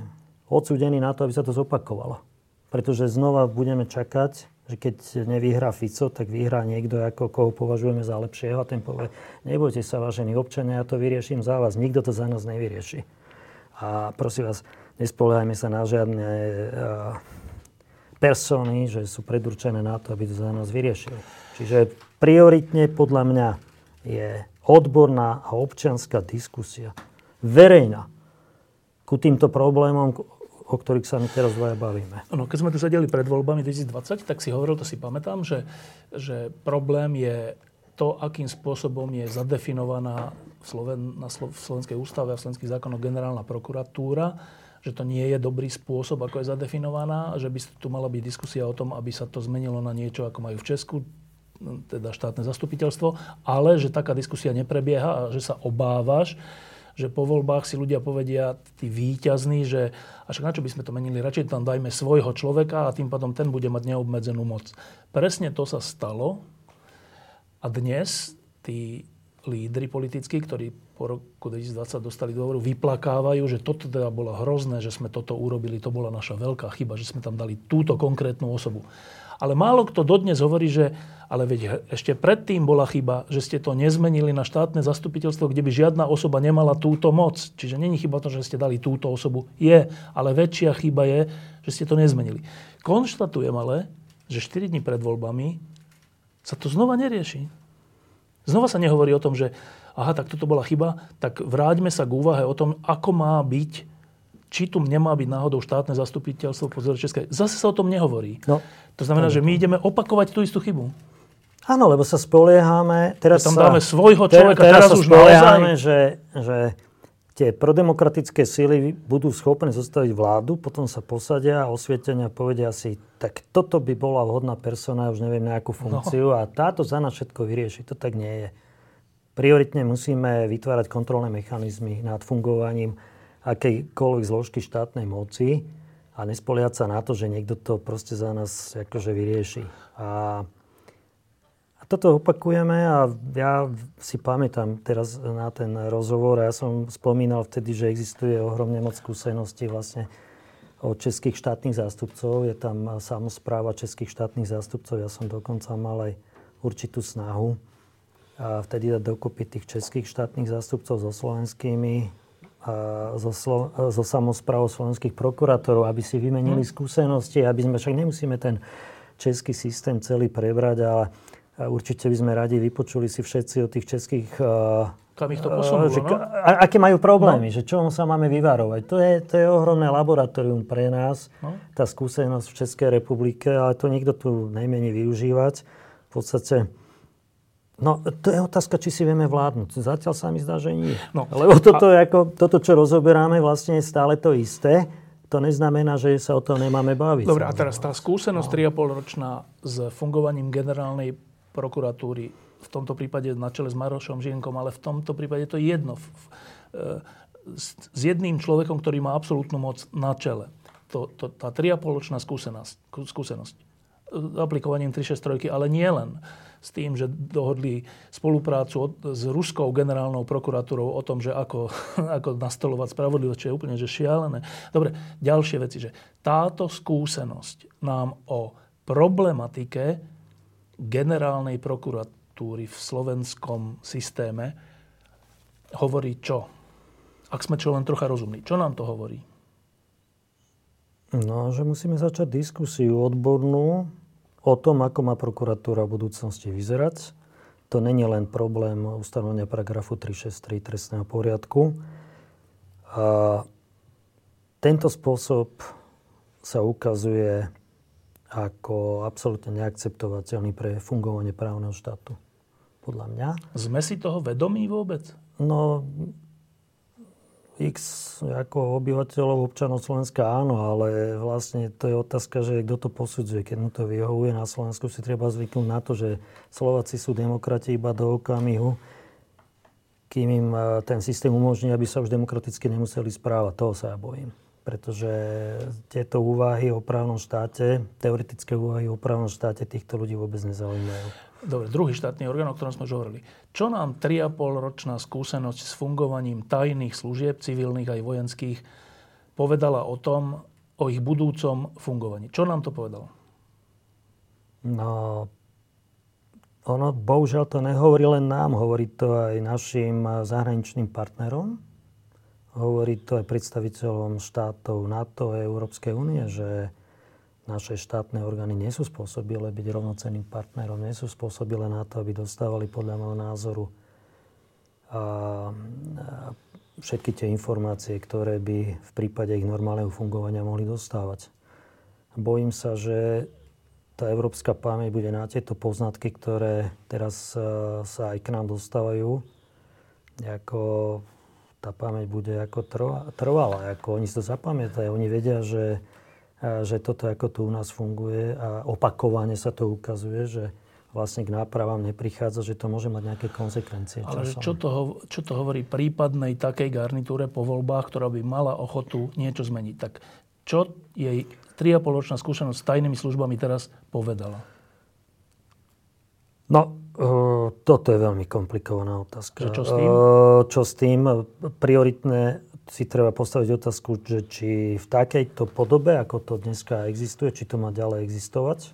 odsúdení na to, aby sa to zopakovalo. Pretože znova budeme čakať, že keď nevyhrá Fico, tak vyhrá niekto, ako koho považujeme za lepšieho a ten povie, nebojte sa, vážení občania, ja to vyrieším za vás. Nikto to za nás nevyrieši. A prosím vás, nespoliehajme sa na žiadne persony, že sú predurčené na to, aby to za nás vyriešili. Čiže prioritne podľa mňa je odborná a občianská diskusia. Verejná. Ku týmto problémom, o ktorých sa my teraz dvaja bavíme. No, keď sme tu sedeli pred voľbami 2020, tak si hovoril, to si pamätám, že, že problém je to, akým spôsobom je zadefinovaná Sloven, na Slo, v Slovenskej ústave a v Slovenských zákonoch generálna prokuratúra že to nie je dobrý spôsob, ako je zadefinovaná, že by tu mala byť diskusia o tom, aby sa to zmenilo na niečo, ako majú v Česku, teda štátne zastupiteľstvo, ale že taká diskusia neprebieha a že sa obávaš, že po voľbách si ľudia povedia, tí výťazní, že a však na čo by sme to menili, radšej tam dajme svojho človeka a tým pádom ten bude mať neobmedzenú moc. Presne to sa stalo a dnes tí lídry politickí, ktorí po roku 2020 dostali dôveru, vyplakávajú, že toto teda bolo hrozné, že sme toto urobili, to bola naša veľká chyba, že sme tam dali túto konkrétnu osobu. Ale málo kto dodnes hovorí, že ale veď ešte predtým bola chyba, že ste to nezmenili na štátne zastupiteľstvo, kde by žiadna osoba nemala túto moc. Čiže není chyba to, že ste dali túto osobu. Je, ale väčšia chyba je, že ste to nezmenili. Konštatujem ale, že 4 dní pred voľbami sa to znova nerieši. Znova sa nehovorí o tom, že aha, tak toto bola chyba, tak vráťme sa k úvahe o tom, ako má byť, či tu nemá byť náhodou štátne zastupiteľstvo pozoru Českej. Zase sa o tom nehovorí. No, to znamená, že my ideme opakovať tú istú chybu. Áno, lebo sa spoliehame... Teraz tam dáme svojho človeka, teraz, teraz už spoliehame, naozaj... že, že tie prodemokratické síly budú schopné zostaviť vládu, potom sa posadia a osvietenia povedia si, tak toto by bola vhodná persona, už neviem na akú no. funkciu no. a táto za nás všetko vyrieši. To tak nie je. Prioritne musíme vytvárať kontrolné mechanizmy nad fungovaním akejkoľvek zložky štátnej moci a nespoliať sa na to, že niekto to proste za nás akože vyrieši. A, a toto opakujeme a ja si pamätám teraz na ten rozhovor ja som spomínal vtedy, že existuje ohromne moc skúseností vlastne od českých štátnych zástupcov. Je tam samozpráva českých štátnych zástupcov. Ja som dokonca mal aj určitú snahu a vtedy dať dokopy tých českých štátnych zástupcov so slovenskými a so, Slo- so samozprávou slovenských prokurátorov, aby si vymenili hmm. skúsenosti, aby sme, však nemusíme ten český systém celý prebrať, ale určite by sme radi vypočuli si všetci o tých českých kam ich to posunulo, že, no? Aké majú problémy, no. že čo sa máme vyvarovať. To je, to je ohromné laboratórium pre nás, no. tá skúsenosť v Českej republike, ale to nikto tu najmenej využívať. V podstate No, to je otázka, či si vieme vládnuť. Zatiaľ sa mi zdá, že nie. No, Lebo toto, a... ako, toto, čo rozoberáme, vlastne je stále to isté. To neznamená, že sa o tom nemáme baviť. Dobre, a teraz tá skúsenosť no. 3,5 ročná s fungovaním generálnej prokuratúry, v tomto prípade na čele s Marošom Žienkom, ale v tomto prípade to je jedno. E, s jedným človekom, ktorý má absolútnu moc na čele. To, to, tá 3,5 ročná skúsenosť, skúsenosť aplikovaním 363, ale nie len s tým, že dohodli spoluprácu s ruskou generálnou prokuratúrou o tom, že ako, ako nastolovať spravodlivosť, čo je úplne že šialené. Dobre, ďalšie veci, že táto skúsenosť nám o problematike generálnej prokuratúry v slovenskom systéme hovorí čo? ak sme čo len trocha rozumní. Čo nám to hovorí? No, že musíme začať diskusiu odbornú o tom, ako má prokuratúra v budúcnosti vyzerať. To není len problém ustanovenia paragrafu 363 trestného poriadku. A tento spôsob sa ukazuje ako absolútne neakceptovateľný pre fungovanie právneho štátu. Podľa mňa. Sme si toho vedomí vôbec? No, X ako obyvateľov občanov Slovenska áno, ale vlastne to je otázka, že kto to posudzuje. Keď mu to vyhovuje na Slovensku, si treba zvyknúť na to, že Slováci sú demokrati iba do okamihu, kým im eh, ten systém umožní, aby sa už demokraticky nemuseli správať. Toho sa ja bojím. Pretože tieto úvahy o právnom štáte, teoretické úvahy o právnom štáte týchto ľudí vôbec nezaujímajú. Dobre, druhý štátny orgán, o ktorom sme už hovorili. Čo nám 3,5 ročná skúsenosť s fungovaním tajných služieb, civilných aj vojenských, povedala o tom, o ich budúcom fungovaní? Čo nám to povedalo? No, ono bohužiaľ to nehovorí len nám, hovorí to aj našim zahraničným partnerom. Hovorí to aj predstaviteľom štátov NATO a Európskej únie, že naše štátne orgány nie sú spôsobile byť rovnocenným partnerom, nie sú spôsobile na to, aby dostávali podľa môjho názoru a, a všetky tie informácie, ktoré by v prípade ich normálneho fungovania mohli dostávať. Bojím sa, že tá európska pamäť bude na tieto poznatky, ktoré teraz sa aj k nám dostávajú, ako tá pamäť bude ako trvalá, ako oni si to zapamätajú. Oni vedia, že že toto ako tu u nás funguje a opakovane sa to ukazuje, že vlastne k nápravám neprichádza, že to môže mať nejaké konsekvencie. Ale čo to, čo to hovorí prípadnej takej garnitúre po voľbách, ktorá by mala ochotu niečo zmeniť? Tak čo jej 3,5 ročná skúsenosť s tajnými službami teraz povedala? No, toto je veľmi komplikovaná otázka. Že čo s tým? Uh, čo s tým? Prioritné si treba postaviť otázku, že či v takejto podobe, ako to dneska existuje, či to má ďalej existovať.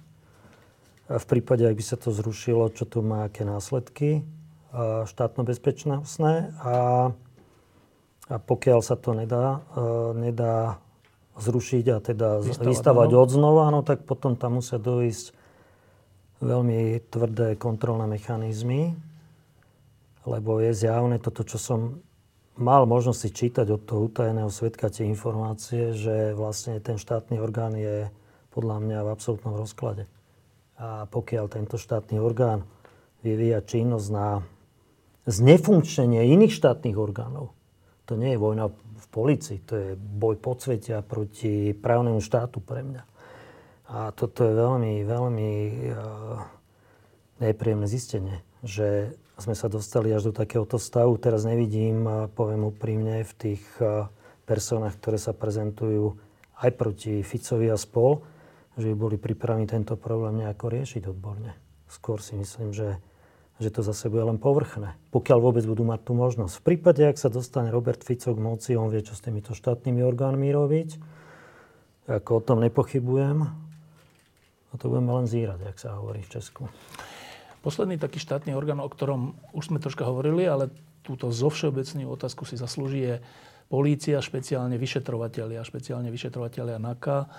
A v prípade, ak by sa to zrušilo, čo to má, aké následky štátno-bezpečnostné. A, a pokiaľ sa to nedá, nedá zrušiť a teda vystavať od znova, no, tak potom tam musia dojsť veľmi tvrdé kontrolné mechanizmy, lebo je zjavné toto, čo som mal možnosť si čítať od toho utajeného svetka tie informácie, že vlastne ten štátny orgán je podľa mňa v absolútnom rozklade. A pokiaľ tento štátny orgán vyvíja činnosť na znefunkčenie iných štátnych orgánov, to nie je vojna v policii, to je boj podsvetia proti právnemu štátu pre mňa. A toto je veľmi, veľmi uh, nepríjemné zistenie, že sme sa dostali až do takéhoto stavu. Teraz nevidím, poviem úprimne, v tých personách, ktoré sa prezentujú aj proti Ficovi a spol, že by boli pripravení tento problém nejako riešiť odborne. Skôr si myslím, že, že to zase bude len povrchné. Pokiaľ vôbec budú mať tú možnosť. V prípade, ak sa dostane Robert Fico k moci, on vie, čo s týmito štátnymi orgánmi robiť. Ako o tom nepochybujem. A to budeme len zírať, ak sa hovorí v Česku. Posledný taký štátny orgán, o ktorom už sme troška hovorili, ale túto zo všeobecnú otázku si zaslúži je polícia, špeciálne vyšetrovateľia, špeciálne vyšetrovateľia NAKA.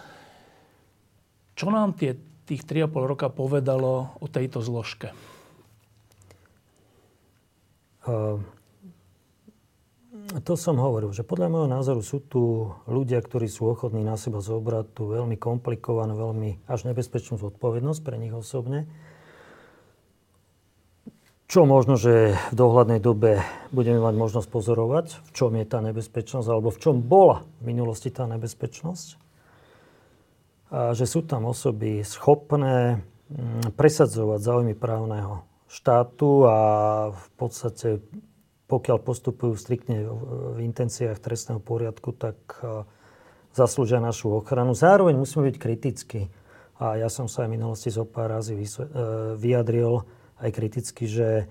Čo nám tie, tých 3,5 roka povedalo o tejto zložke? Uh, to som hovoril, že podľa môjho názoru sú tu ľudia, ktorí sú ochotní na seba zobrať tú veľmi komplikovanú, veľmi až nebezpečnú zodpovednosť pre nich osobne čo možno, že v dohľadnej dobe budeme mať možnosť pozorovať, v čom je tá nebezpečnosť, alebo v čom bola v minulosti tá nebezpečnosť. A že sú tam osoby schopné mm, presadzovať záujmy právneho štátu a v podstate, pokiaľ postupujú striktne v intenciách trestného poriadku, tak zaslúžia našu ochranu. Zároveň musíme byť kritickí. A ja som sa aj v minulosti zo pár razy e, vyjadril, aj kriticky, že e,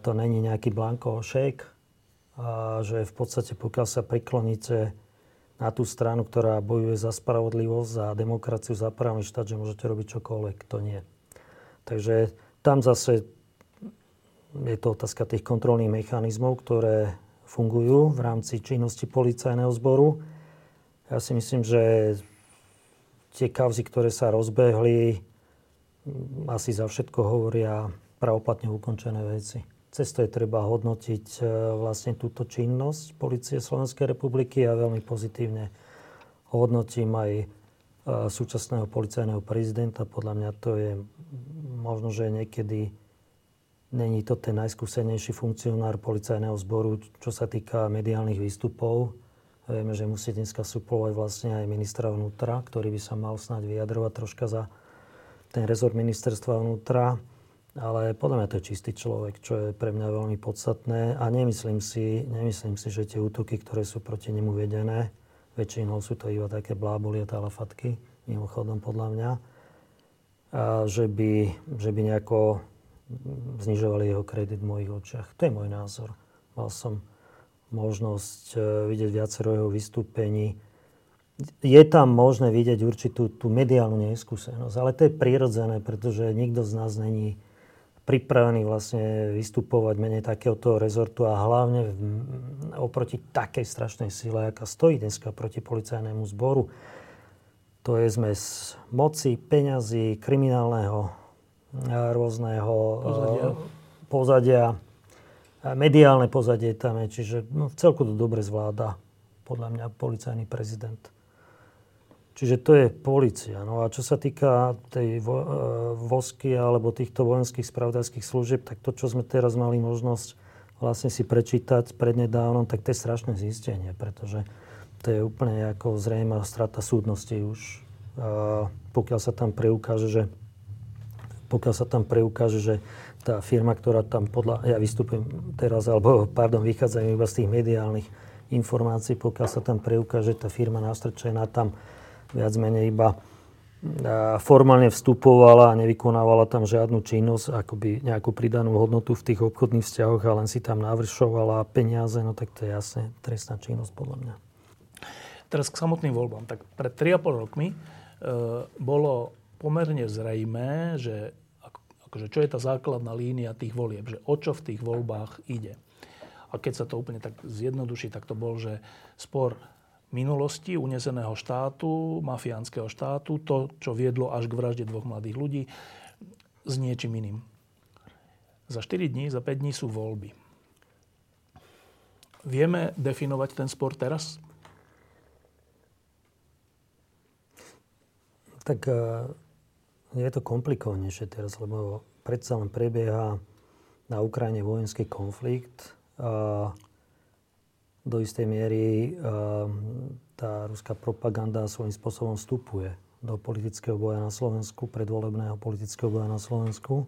to není nejaký blanko šejk, a že v podstate pokiaľ sa prikloníte na tú stranu, ktorá bojuje za spravodlivosť, za demokraciu, za právny štát, že môžete robiť čokoľvek, to nie. Takže tam zase je to otázka tých kontrolných mechanizmov, ktoré fungujú v rámci činnosti policajného zboru. Ja si myslím, že tie kauzy, ktoré sa rozbehli, asi za všetko hovoria pravoplatne ukončené veci. Cez to je treba hodnotiť e, vlastne túto činnosť Polície Slovenskej republiky a veľmi pozitívne hodnotím aj e, súčasného policajného prezidenta. Podľa mňa to je možno, že niekedy není to ten najskúsenejší funkcionár policajného zboru, čo sa týka mediálnych výstupov. Vieme, že musí dneska suplovať vlastne aj ministra vnútra, ktorý by sa mal snáď vyjadrovať troška za ten rezort ministerstva vnútra. Ale podľa mňa to je čistý človek, čo je pre mňa veľmi podstatné. A nemyslím si, nemyslím si, že tie útoky, ktoré sú proti nemu vedené, Väčšinou sú to iba také bláboli a talafatky, mimochodom podľa mňa. A že by, že by nejako znižovali jeho kredit v mojich očiach. To je môj názor. Mal som možnosť e, vidieť viacero jeho vystúpení. Je tam možné vidieť určitú tú mediálnu neskúsenosť, ale to je prirodzené, pretože nikto z nás není pripravený vlastne vystupovať menej takéhoto rezortu a hlavne oproti takej strašnej sile, aká stojí dneska proti policajnému zboru. To je zmes moci, peňazí, kriminálneho rôzneho pozadia, pozadia mediálne pozadie tam je, čiže no, v celku to dobre zvláda podľa mňa policajný prezident. Čiže to je policia. No a čo sa týka tej vo, e, vosky alebo týchto vojenských spravodajských služieb, tak to, čo sme teraz mali možnosť vlastne si prečítať prednedávnom, tak to je strašné zistenie, pretože to je úplne ako zrejme strata súdnosti už. A pokiaľ sa tam preukáže, že pokiaľ sa tam preukáže, že tá firma, ktorá tam podľa, ja vystupujem teraz, alebo pardon, vychádzajú iba z tých mediálnych informácií, pokiaľ sa tam preukáže, tá firma nástrčená tam viac menej iba formálne vstupovala a nevykonávala tam žiadnu činnosť, akoby nejakú pridanú hodnotu v tých obchodných vzťahoch a len si tam navršovala peniaze, no tak to je jasne trestná činnosť podľa mňa. Teraz k samotným voľbám. Tak pred 3,5 rokmi e, bolo pomerne zrejmé, že akože, čo je tá základná línia tých volieb, že o čo v tých voľbách ide. A keď sa to úplne tak zjednoduší, tak to bol, že spor minulosti uneseného štátu, mafiánskeho štátu, to, čo viedlo až k vražde dvoch mladých ľudí, s niečím iným. Za 4 dní, za 5 dní sú voľby. Vieme definovať ten spor teraz? Tak e, je to komplikovanejšie teraz, lebo predsa len prebieha na Ukrajine vojenský konflikt. Do istej miery tá ruská propaganda svojím spôsobom vstupuje do politického boja na Slovensku, predvolebného politického boja na Slovensku,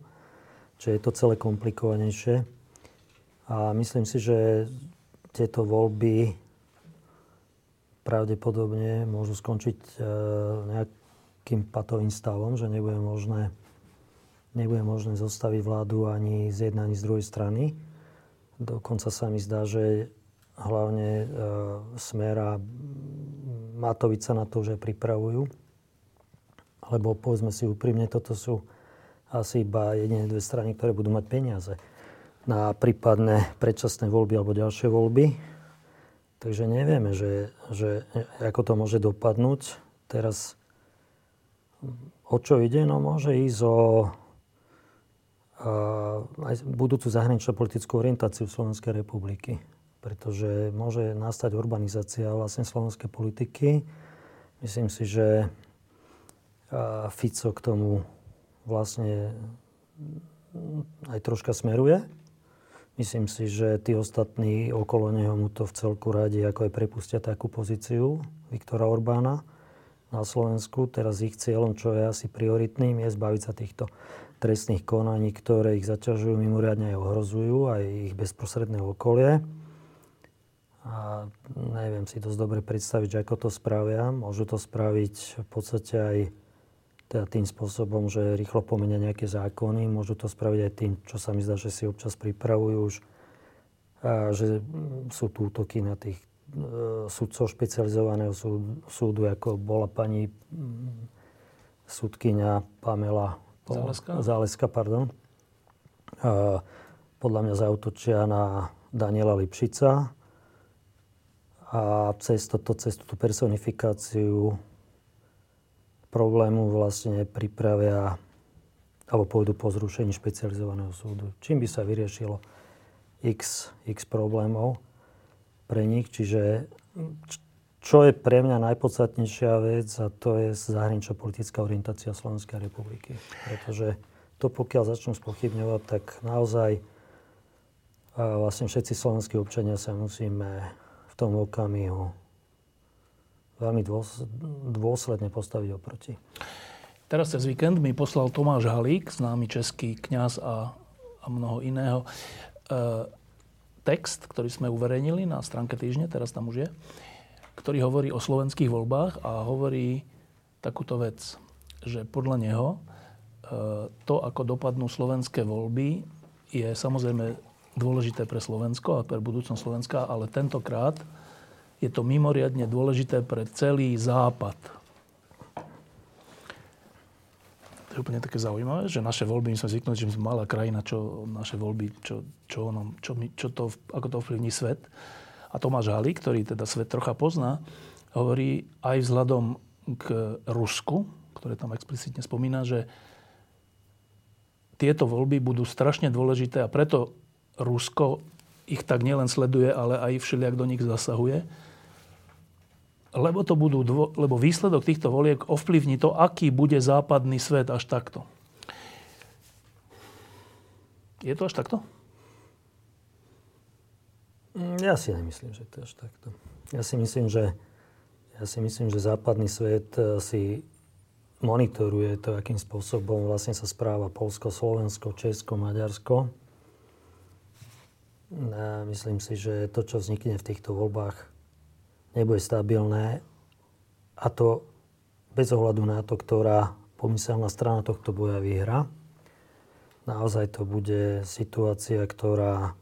čo je to celé komplikovanejšie. A myslím si, že tieto voľby pravdepodobne môžu skončiť e, nejakým patovým stavom, že nebude možné, nebude možné zostaviť vládu ani z jednej, ani z druhej strany. Dokonca sa mi zdá, že hlavne e, Smer a Matovica na to, že pripravujú. Lebo povedzme si úprimne, toto sú asi iba jedine dve strany, ktoré budú mať peniaze na prípadné predčasné voľby alebo ďalšie voľby. Takže nevieme, že, že ako to môže dopadnúť. Teraz o čo ide? No môže ísť o aj budúcu zahraničnú politickú orientáciu Slovenskej republiky pretože môže nastať urbanizácia vlastne slovenskej politiky. Myslím si, že Fico k tomu vlastne aj troška smeruje. Myslím si, že tí ostatní okolo neho mu to v celku radi, ako aj prepustia takú pozíciu Viktora Orbána na Slovensku. Teraz ich cieľom, čo je asi prioritným, je zbaviť sa týchto trestných konaní, ktoré ich zaťažujú, mimoriadne aj ohrozujú, aj ich bezprostredné okolie. A neviem si dosť dobre predstaviť, že ako to spravia. Môžu to spraviť v podstate aj teda tým spôsobom, že rýchlo pomenia nejaké zákony. Môžu to spraviť aj tým, čo sa mi zdá, že si občas pripravujú už, a že sú tu útoky na tých sudcov špecializovaného súdu, súdu, ako bola pani súdkynia Pamela Záleska. Záleska pardon. A podľa mňa zautočia na Daniela Lipšica, a cez, toto, cez túto personifikáciu problému vlastne pripravia alebo pôjdu po zrušení špecializovaného súdu. Čím by sa vyriešilo x, x problémov pre nich. Čiže čo je pre mňa najpodstatnejšia vec a to je zahraničná politická orientácia Slovenskej republiky. Pretože to pokiaľ začnú spochybňovať, tak naozaj vlastne všetci slovenskí občania sa musíme v tom okamihu veľmi dôsledne postaviť oproti. Teraz cez víkend mi poslal Tomáš Halík, známy český kňaz a, a mnoho iného, e, text, ktorý sme uverejnili na stránke týždne, teraz tam už je, ktorý hovorí o slovenských voľbách a hovorí takúto vec, že podľa neho e, to, ako dopadnú slovenské voľby, je samozrejme dôležité pre Slovensko a pre budúcnosť Slovenska, ale tentokrát je to mimoriadne dôležité pre celý Západ. To je úplne také zaujímavé, že naše voľby, my sme zvyknutí, že sme malá krajina, čo naše voľby, čo, čo, ono, čo, čo to, ako to ovplyvní svet. A Tomáš Hali, ktorý teda svet trocha pozná, hovorí aj vzhľadom k Rusku, ktoré tam explicitne spomína, že tieto voľby budú strašne dôležité a preto Rusko ich tak nielen sleduje, ale aj všelijak do nich zasahuje. Lebo, to budú, lebo výsledok týchto voliek ovplyvní to, aký bude západný svet až takto. Je to až takto? Mm, ja si nemyslím, že to je až takto. Ja si myslím, že, ja si myslím, že západný svet eh, si monitoruje to, akým spôsobom vlastne sa správa Polsko, Slovensko, Česko, Maďarsko Myslím si, že to, čo vznikne v týchto voľbách, nebude stabilné a to bez ohľadu na to, ktorá pomyselná strana tohto boja vyhra. Naozaj to bude situácia, ktorá,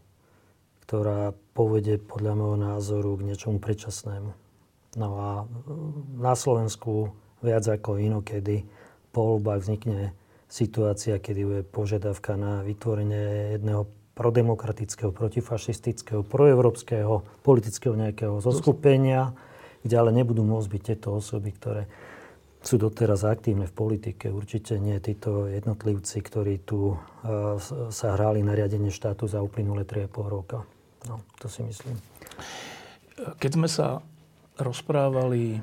ktorá povede podľa môjho názoru k niečomu predčasnému. No a na Slovensku viac ako inokedy po voľbách vznikne situácia, kedy bude požiadavka na vytvorenie jedného prodemokratického, protifašistického, proevropského, politického nejakého zoskupenia, kde ale nebudú môcť byť tieto osoby, ktoré sú doteraz aktívne v politike. Určite nie títo jednotlivci, ktorí tu uh, sa hrali na riadenie štátu za uplynulé 3,5 roka. No, to si myslím. Keď sme sa rozprávali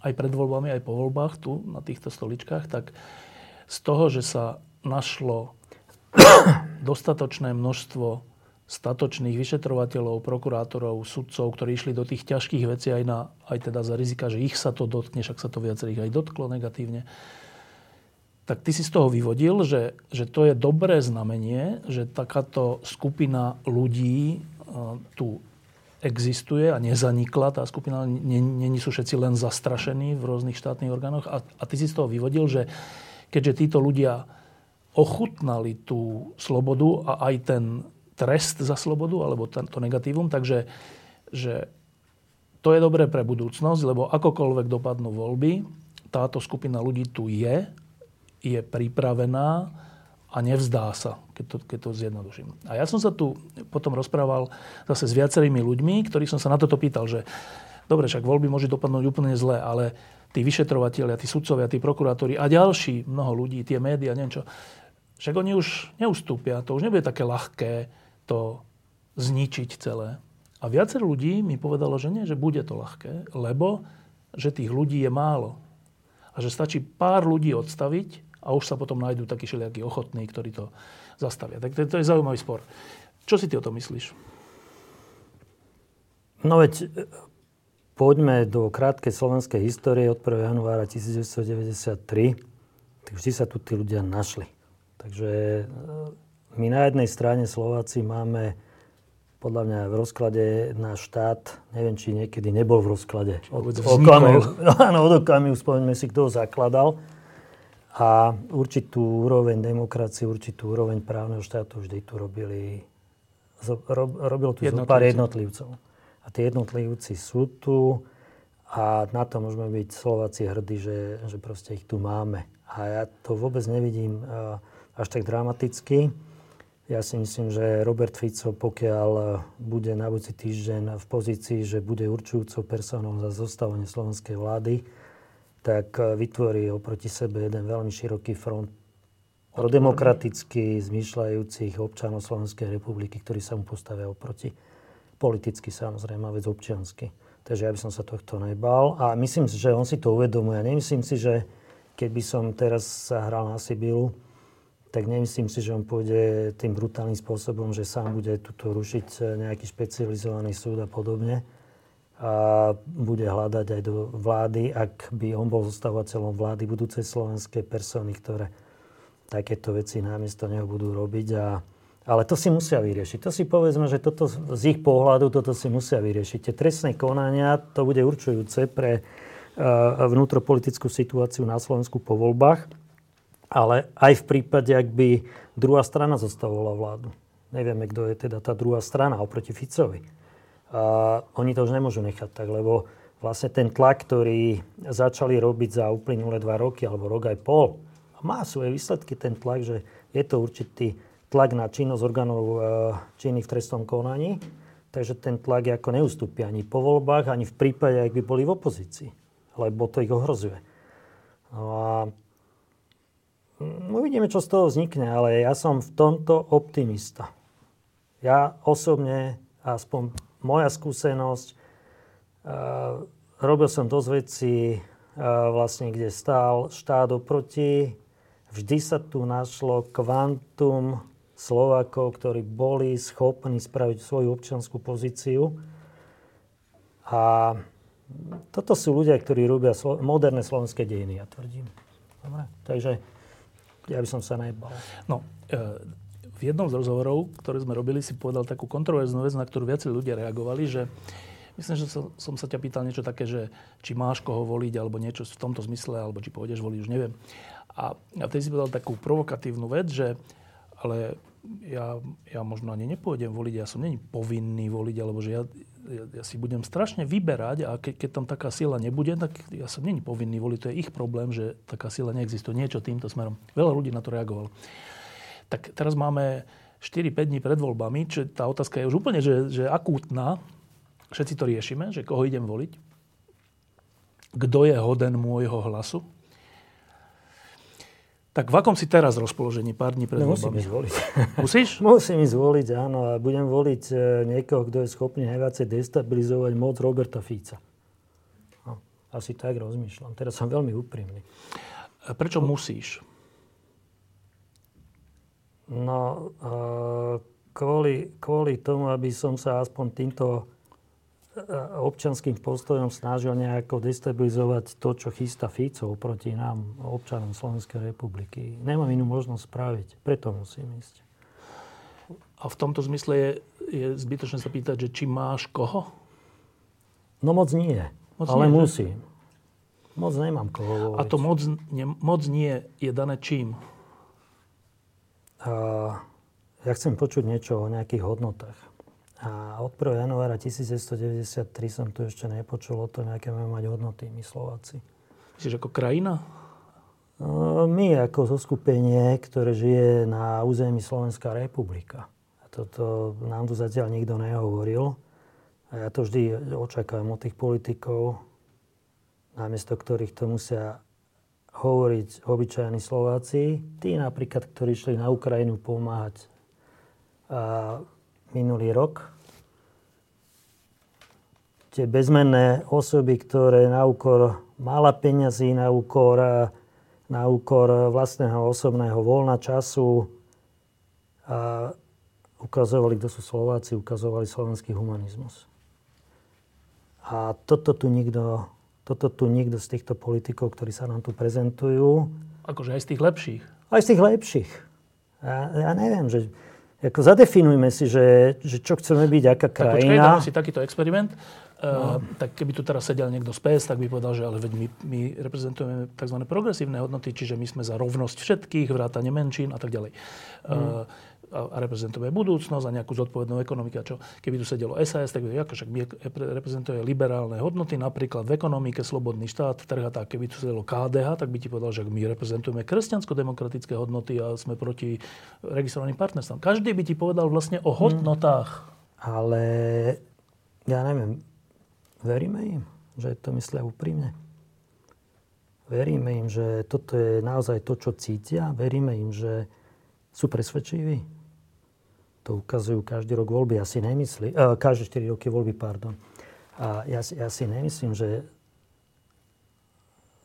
aj pred voľbami, aj po voľbách tu na týchto stoličkách, tak z toho, že sa našlo dostatočné množstvo statočných vyšetrovateľov, prokurátorov, sudcov, ktorí išli do tých ťažkých vecí aj, na, aj teda za rizika, že ich sa to dotkne, však sa to viacerých aj dotklo negatívne. Tak ty si z toho vyvodil, že, že to je dobré znamenie, že takáto skupina ľudí uh, tu existuje a nezanikla. Tá skupina, není sú všetci len zastrašení v rôznych štátnych orgánoch. A, a ty si z toho vyvodil, že keďže títo ľudia ochutnali tú slobodu a aj ten trest za slobodu, alebo to negatívum. Takže že to je dobré pre budúcnosť, lebo akokoľvek dopadnú voľby, táto skupina ľudí tu je, je pripravená a nevzdá sa, keď to, keď to zjednoduším. A ja som sa tu potom rozprával zase s viacerými ľuďmi, ktorých som sa na toto pýtal, že dobre, však voľby môže dopadnúť úplne zle, ale tí vyšetrovateľia, tí sudcovia, tí prokurátori a ďalší mnoho ľudí, tie médiá, neviem čo, však oni už neustúpia, to už nebude také ľahké to zničiť celé. A viacero ľudí mi povedalo, že nie, že bude to ľahké, lebo že tých ľudí je málo. A že stačí pár ľudí odstaviť a už sa potom nájdú takí všelijakí ochotní, ktorí to zastavia. Tak to, to je zaujímavý spor. Čo si ty o tom myslíš? No veď poďme do krátkej slovenskej histórie od 1. januára 1993. Tak vždy sa tu tí ľudia našli. Takže e, my na jednej strane Slováci máme podľa mňa v rozklade náš štát, neviem, či niekedy nebol v rozklade. Od, okamihu, áno, od okamihu, spomeňme si, kto ho zakladal. A určitú úroveň demokracie, určitú úroveň právneho štátu vždy tu robili, rob, robilo tu zo pár jednotlivcov. A tie jednotlivci sú tu a na to môžeme byť Slováci hrdí, že, že proste ich tu máme. A ja to vôbec nevidím uh, až tak dramaticky. Ja si myslím, že Robert Fico, pokiaľ bude na budúci týždeň v pozícii, že bude určujúcou personou za zostávanie slovenskej vlády, tak vytvorí oproti sebe jeden veľmi široký front prodemokraticky zmýšľajúcich občanov Slovenskej republiky, ktorí sa mu postavia oproti. Politicky samozrejme, a vec občiansky. Takže ja by som sa tohto nebal. A myslím si, že on si to uvedomuje. Nemyslím si, že keby som teraz sa hral na Sibilu, tak nemyslím si, že on pôjde tým brutálnym spôsobom, že sám bude tuto rušiť eh, nejaký špecializovaný súd a podobne. A bude hľadať aj do vlády, ak by on bol zostávateľom vlády budúcej slovenskej persony, ktoré takéto veci namiesto neho budú robiť. A, ale to si musia vyriešiť. To si povedzme, že toto z ich pohľadu toto si musia vyriešiť. Tie trestné konania, to bude určujúce pre uh, vnútropolitickú situáciu na Slovensku po voľbách ale aj v prípade, ak by druhá strana zostavovala vládu. Nevieme, kto je teda tá druhá strana oproti Ficovi. A oni to už nemôžu nechať tak, lebo vlastne ten tlak, ktorý začali robiť za uplynulé dva roky alebo rok aj pol, má svoje výsledky ten tlak, že je to určitý tlak na činnosť orgánov e, činných v trestnom konaní, takže ten tlak ako neustúpi ani po voľbách, ani v prípade, ak by boli v opozícii, lebo to ich ohrozuje. No a uvidíme, čo z toho vznikne, ale ja som v tomto optimista. Ja osobne, aspoň moja skúsenosť, uh, robil som dosť veci, uh, vlastne, kde stál štát oproti. Vždy sa tu našlo kvantum Slovákov, ktorí boli schopní spraviť svoju občianskú pozíciu. A toto sú ľudia, ktorí robia moderné slovenské dejiny, ja tvrdím. Dobre? Takže ja by som sa nebal. No, e, v jednom z rozhovorov, ktoré sme robili, si povedal takú kontroverznú vec, na ktorú viacej ľudia reagovali, že myslím, že som, som sa ťa pýtal niečo také, že či máš koho voliť, alebo niečo v tomto zmysle, alebo či pôjdeš voliť, už neviem. A, a vtedy si povedal takú provokatívnu vec, že ale ja, ja možno ani nepôjdem voliť, ja som není povinný voliť, alebo že ja, ja, ja si budem strašne vyberať a ke, keď tam taká sila nebude, tak ja som není povinný voliť. To je ich problém, že taká sila neexistuje. Niečo týmto smerom. Veľa ľudí na to reagovalo. Tak teraz máme 4-5 dní pred voľbami, čiže tá otázka je už úplne že, že akútna. Všetci to riešime, že koho idem voliť. Kto je hoden môjho hlasu? Tak v akom si teraz rozpoložení pár dní pred no? Musím zvoliť. Musíš? musím ísť zvoliť, áno. A budem voliť e, niekoho, kto je schopný najviacej destabilizovať moc Roberta Fica. No, asi tak rozmýšľam. Teraz som veľmi úprimný. A prečo no, musíš? No, uh, kvôli, kvôli tomu, aby som sa aspoň týmto občanským postojom snažil nejako destabilizovať to, čo chystá Fico proti nám, občanom Slovenskej republiky. Nemám inú možnosť spraviť, preto musím ísť. A v tomto zmysle je, je zbytočné sa pýtať, že či máš koho? No moc nie, moc ale nie, musím. Že? Moc nemám koho voliť. A to moc, ne, moc nie je dané čím? A, ja chcem počuť niečo o nejakých hodnotách. A od 1. januára 1993 som tu ešte nepočul o tom, aké máme mať hodnoty my Slováci. Myslíš ako krajina? No, my ako zoskupenie, ktoré žije na území Slovenská republika. A toto nám tu zatiaľ nikto nehovoril. A ja to vždy očakávam od tých politikov, namiesto ktorých to musia hovoriť obyčajní Slováci. Tí napríklad, ktorí šli na Ukrajinu pomáhať a minulý rok. Tie bezmenné osoby, ktoré na úkor mála peňazí, na úkor, na úkor vlastného osobného voľna času a ukazovali, kto sú Slováci, ukazovali slovenský humanizmus. A toto tu nikto, toto tu nikto z týchto politikov, ktorí sa nám tu prezentujú... Akože aj z tých lepších. Aj z tých lepších. Ja, ja neviem, že ako zadefinujme si, že, že čo chceme byť, aká krajina. Tak počkaj, si takýto experiment. No. Uh, tak keby tu teraz sedel niekto z PS, tak by povedal, že ale veď my, my reprezentujeme tzv. progresívne hodnoty, čiže my sme za rovnosť všetkých, vrátane menšín a tak ďalej. Mm. Uh, a reprezentujeme budúcnosť a nejakú zodpovednú ekonomiku. A čo, keby tu sedelo SAS, tak by však my reprezentuje liberálne hodnoty, napríklad v ekonomike, slobodný štát, trh a tak. Keby tu sedelo KDH, tak by ti povedal, že my reprezentujeme kresťansko-demokratické hodnoty a sme proti registrovaným partnerstvám. Každý by ti povedal vlastne o hodnotách. Hmm. Ale ja neviem, veríme im, že to myslia úprimne? Veríme im, že toto je naozaj to, čo cítia. Veríme im, že sú presvedčiví. To ukazujú každý rok voľby. Ja si nemyslím, uh, každé 4 roky voľby, pardon. A ja, ja si nemyslím, že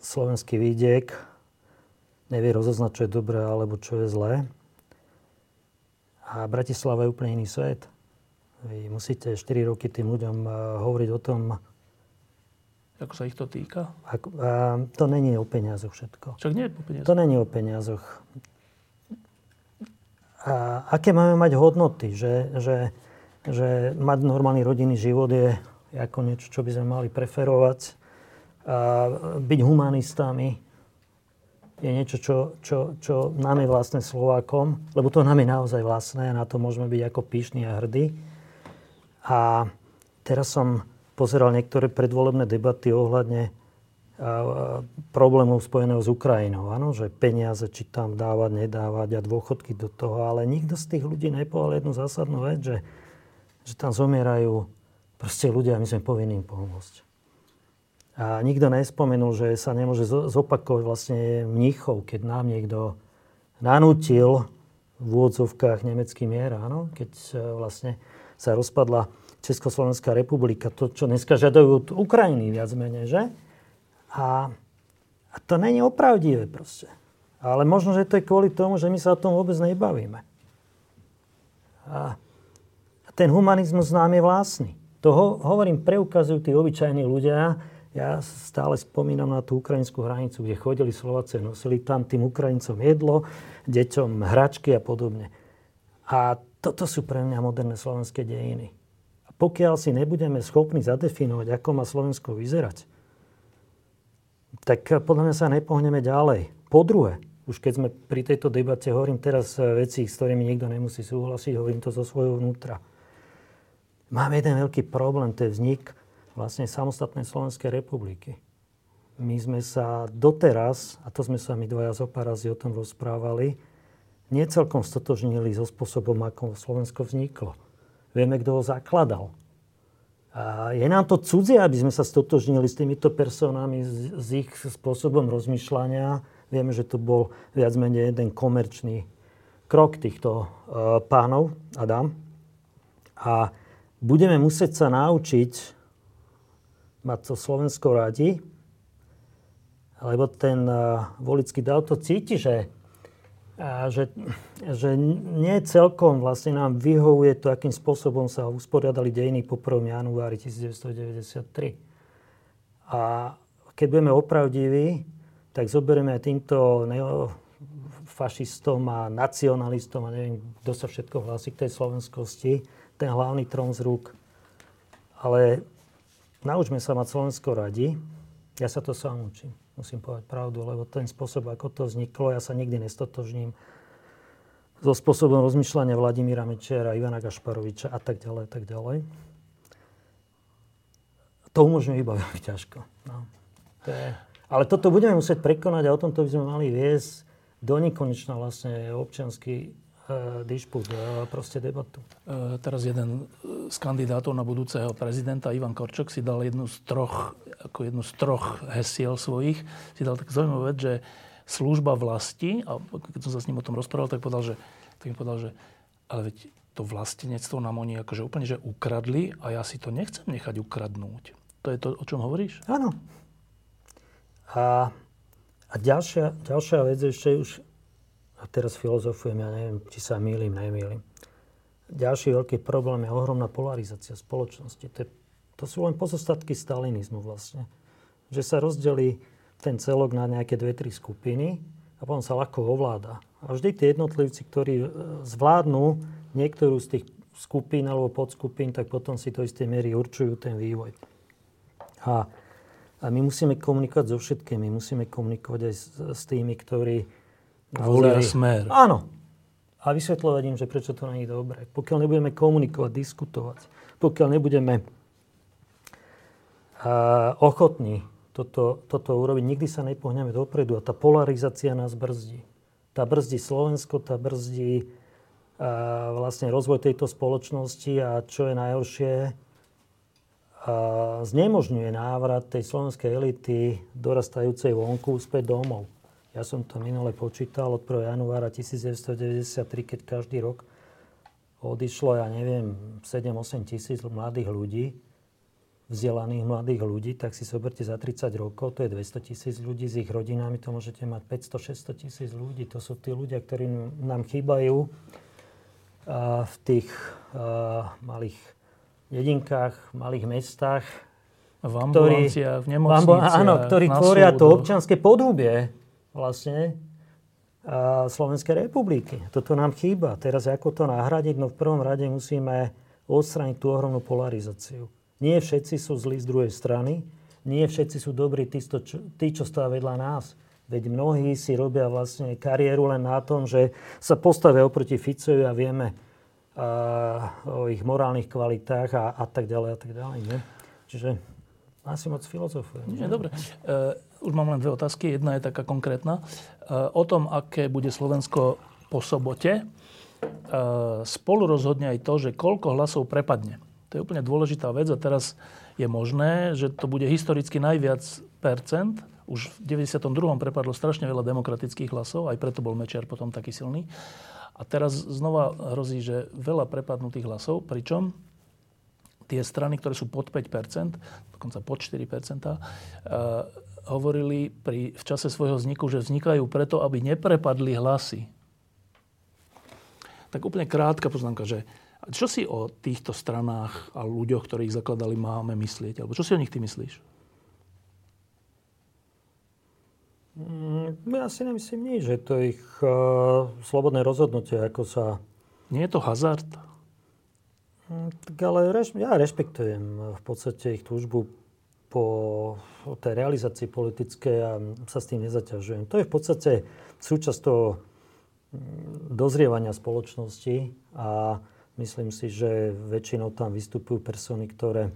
slovenský vidiek nevie rozoznať, čo je dobré alebo čo je zlé. A Bratislava je úplne iný svet. Vy musíte 4 roky tým ľuďom uh, hovoriť o tom, ako sa ich to týka? Ako, a, to není o peniazoch všetko. Však nie je o peniazoch. To není o peniazoch. A aké máme mať hodnoty? Že, že, že mať normálny rodinný život je ako niečo, čo by sme mali preferovať. A byť humanistami je niečo, čo, čo, čo nám je vlastné Slovákom, lebo to nám je naozaj vlastné a na to môžeme byť ako píšni a hrdí. A teraz som pozeral niektoré predvolebné debaty ohľadne problémov spojeného s Ukrajinou. Áno, že peniaze, či tam dávať, nedávať a dôchodky do toho. Ale nikto z tých ľudí nepovedal jednu zásadnú vec, že, že tam zomierajú proste ľudia a my sme povinní im pomôcť. A nikto nespomenul, že sa nemôže zopakovať vlastne mníchov, keď nám niekto nanútil v úvodzovkách nemecký mier, áno, keď e, vlastne sa rozpadla Československá republika, to, čo dneska žiadajú od Ukrajiny viac menej, že? A, a to není opravdivé proste. Ale možno, že to je kvôli tomu, že my sa o tom vôbec nebavíme. A ten humanizmus nám je vlastný. To ho, hovorím, preukazujú tí obyčajní ľudia. Ja stále spomínam na tú ukrajinskú hranicu, kde chodili Slováci, nosili tam tým Ukrajincom jedlo, deťom hračky a podobne. A toto sú pre mňa moderné slovenské dejiny pokiaľ si nebudeme schopní zadefinovať, ako má Slovensko vyzerať, tak podľa mňa sa nepohneme ďalej. Po druhé, už keď sme pri tejto debate, hovorím teraz veci, s ktorými nikto nemusí súhlasiť, hovorím to zo svojho vnútra. Máme jeden veľký problém, to je vznik vlastne samostatnej Slovenskej republiky. My sme sa doteraz, a to sme sa my dvaja zo pár razy o tom rozprávali, necelkom stotožnili so spôsobom, ako Slovensko vzniklo. Vieme, kto ho zakladal. A je nám to cudzie, aby sme sa stotožnili s týmito personami, s, ich spôsobom rozmýšľania. Vieme, že to bol viac menej jeden komerčný krok týchto uh, pánov Adam. A budeme musieť sa naučiť mať to Slovensko radi, lebo ten uh, volický dal to cíti, že že, že nie celkom vlastne nám vyhovuje to, akým spôsobom sa usporiadali dejiny po 1. januári 1993. A keď budeme opravdiví, tak zoberieme týmto fašistom a nacionalistom a neviem, kto sa všetko hlási k tej slovenskosti, ten hlavný trón z rúk. Ale naučme sa mať Slovensko radi. Ja sa to sám učím musím povedať pravdu, lebo ten spôsob, ako to vzniklo, ja sa nikdy nestotožním so spôsobom rozmýšľania Vladimíra Mečera, Ivana Gašparoviča a tak ďalej, a tak ďalej. To umožňuje iba veľmi ťažko. No. To je... Ale toto budeme musieť prekonať a o tomto by sme mali viesť do nekonečna vlastne občianský e, dišput, e, proste debatu. E, teraz jeden z kandidátov na budúceho prezidenta, Ivan Korčok, si dal jednu z troch, ako jednu z troch hesiel svojich, si dal tak zaujímavú vec, že služba vlasti, a keď som sa s ním o tom rozprával, tak, povedal, že, tak mi povedal, že ale veď to vlastenectvo nám oni akože úplne že ukradli a ja si to nechcem nechať ukradnúť. To je to, o čom hovoríš? Áno. A, a ďalšia, ďalšia vec ešte už a teraz filozofujem, ja neviem, či sa mýlim, nemýlim. Ďalší veľký problém je ohromná polarizácia spoločnosti. To, je, to sú len pozostatky stalinizmu vlastne. Že sa rozdelí ten celok na nejaké dve, tri skupiny a potom sa ľahko ovláda. A vždy tie jednotlivci, ktorí e, zvládnu niektorú z tých skupín alebo podskupín, tak potom si to isté miery určujú ten vývoj. A, a my musíme komunikovať so všetkými. Musíme komunikovať aj s, s tými, ktorí Volia smer. Áno. a vysvetľovať im, že prečo to nie je dobré. Pokiaľ nebudeme komunikovať, diskutovať, pokiaľ nebudeme ochotní toto, toto urobiť, nikdy sa nepohneme dopredu a tá polarizácia nás brzdí. Tá brzdí Slovensko, tá brzdí a vlastne rozvoj tejto spoločnosti a čo je najhoršie, a znemožňuje návrat tej slovenskej elity dorastajúcej vonku späť domov. Ja som to minule počítal od 1. januára 1993, keď každý rok odišlo, ja neviem, 7-8 tisíc mladých ľudí, vzdelaných mladých ľudí, tak si zoberte za 30 rokov, to je 200 tisíc ľudí s ich rodinami, to môžete mať 500-600 tisíc ľudí. To sú tí ľudia, ktorí nám chýbajú v tých malých dedinkách, malých mestách. V ambulanciách, v nemocniciach, Áno, ktorí tvoria to občanské podhubie vlastne Slovenskej republiky. Toto nám chýba. Teraz ako to nahradiť? No v prvom rade musíme odstrániť tú ohromnú polarizáciu. Nie všetci sú zlí z druhej strany, nie všetci sú dobrí tí, čo, tí, čo stáva vedľa nás. Veď mnohí si robia vlastne kariéru len na tom, že sa postavia oproti Ficovi a vieme a, o ich morálnych kvalitách a, a tak ďalej a tak ďalej. Nie? Čiže asi moc filozofujem. Nie, dobre. Uh, už mám len dve otázky. Jedna je taká konkrétna. Uh, o tom, aké bude Slovensko po sobote, uh, spolu rozhodne aj to, že koľko hlasov prepadne. To je úplne dôležitá vec a teraz je možné, že to bude historicky najviac percent. Už v 92. prepadlo strašne veľa demokratických hlasov, aj preto bol Mečiar potom taký silný. A teraz znova hrozí, že veľa prepadnutých hlasov, pričom tie strany, ktoré sú pod 5%, dokonca pod 4%, uh, hovorili pri, v čase svojho vzniku, že vznikajú preto, aby neprepadli hlasy. Tak úplne krátka poznámka, že čo si o týchto stranách a ľuďoch, ktorí ich zakladali, máme myslieť? Alebo čo si o nich ty myslíš? Mm, ja si nemyslím nič, že to je ich uh, slobodné rozhodnutie, ako sa... Nie je to hazard? Mm, tak ale reš, ja rešpektujem v podstate ich túžbu po tej realizácii politickej a sa s tým nezaťažujem. To je v podstate súčasť toho mm, dozrievania spoločnosti a myslím si, že väčšinou tam vystupujú persony, ktoré,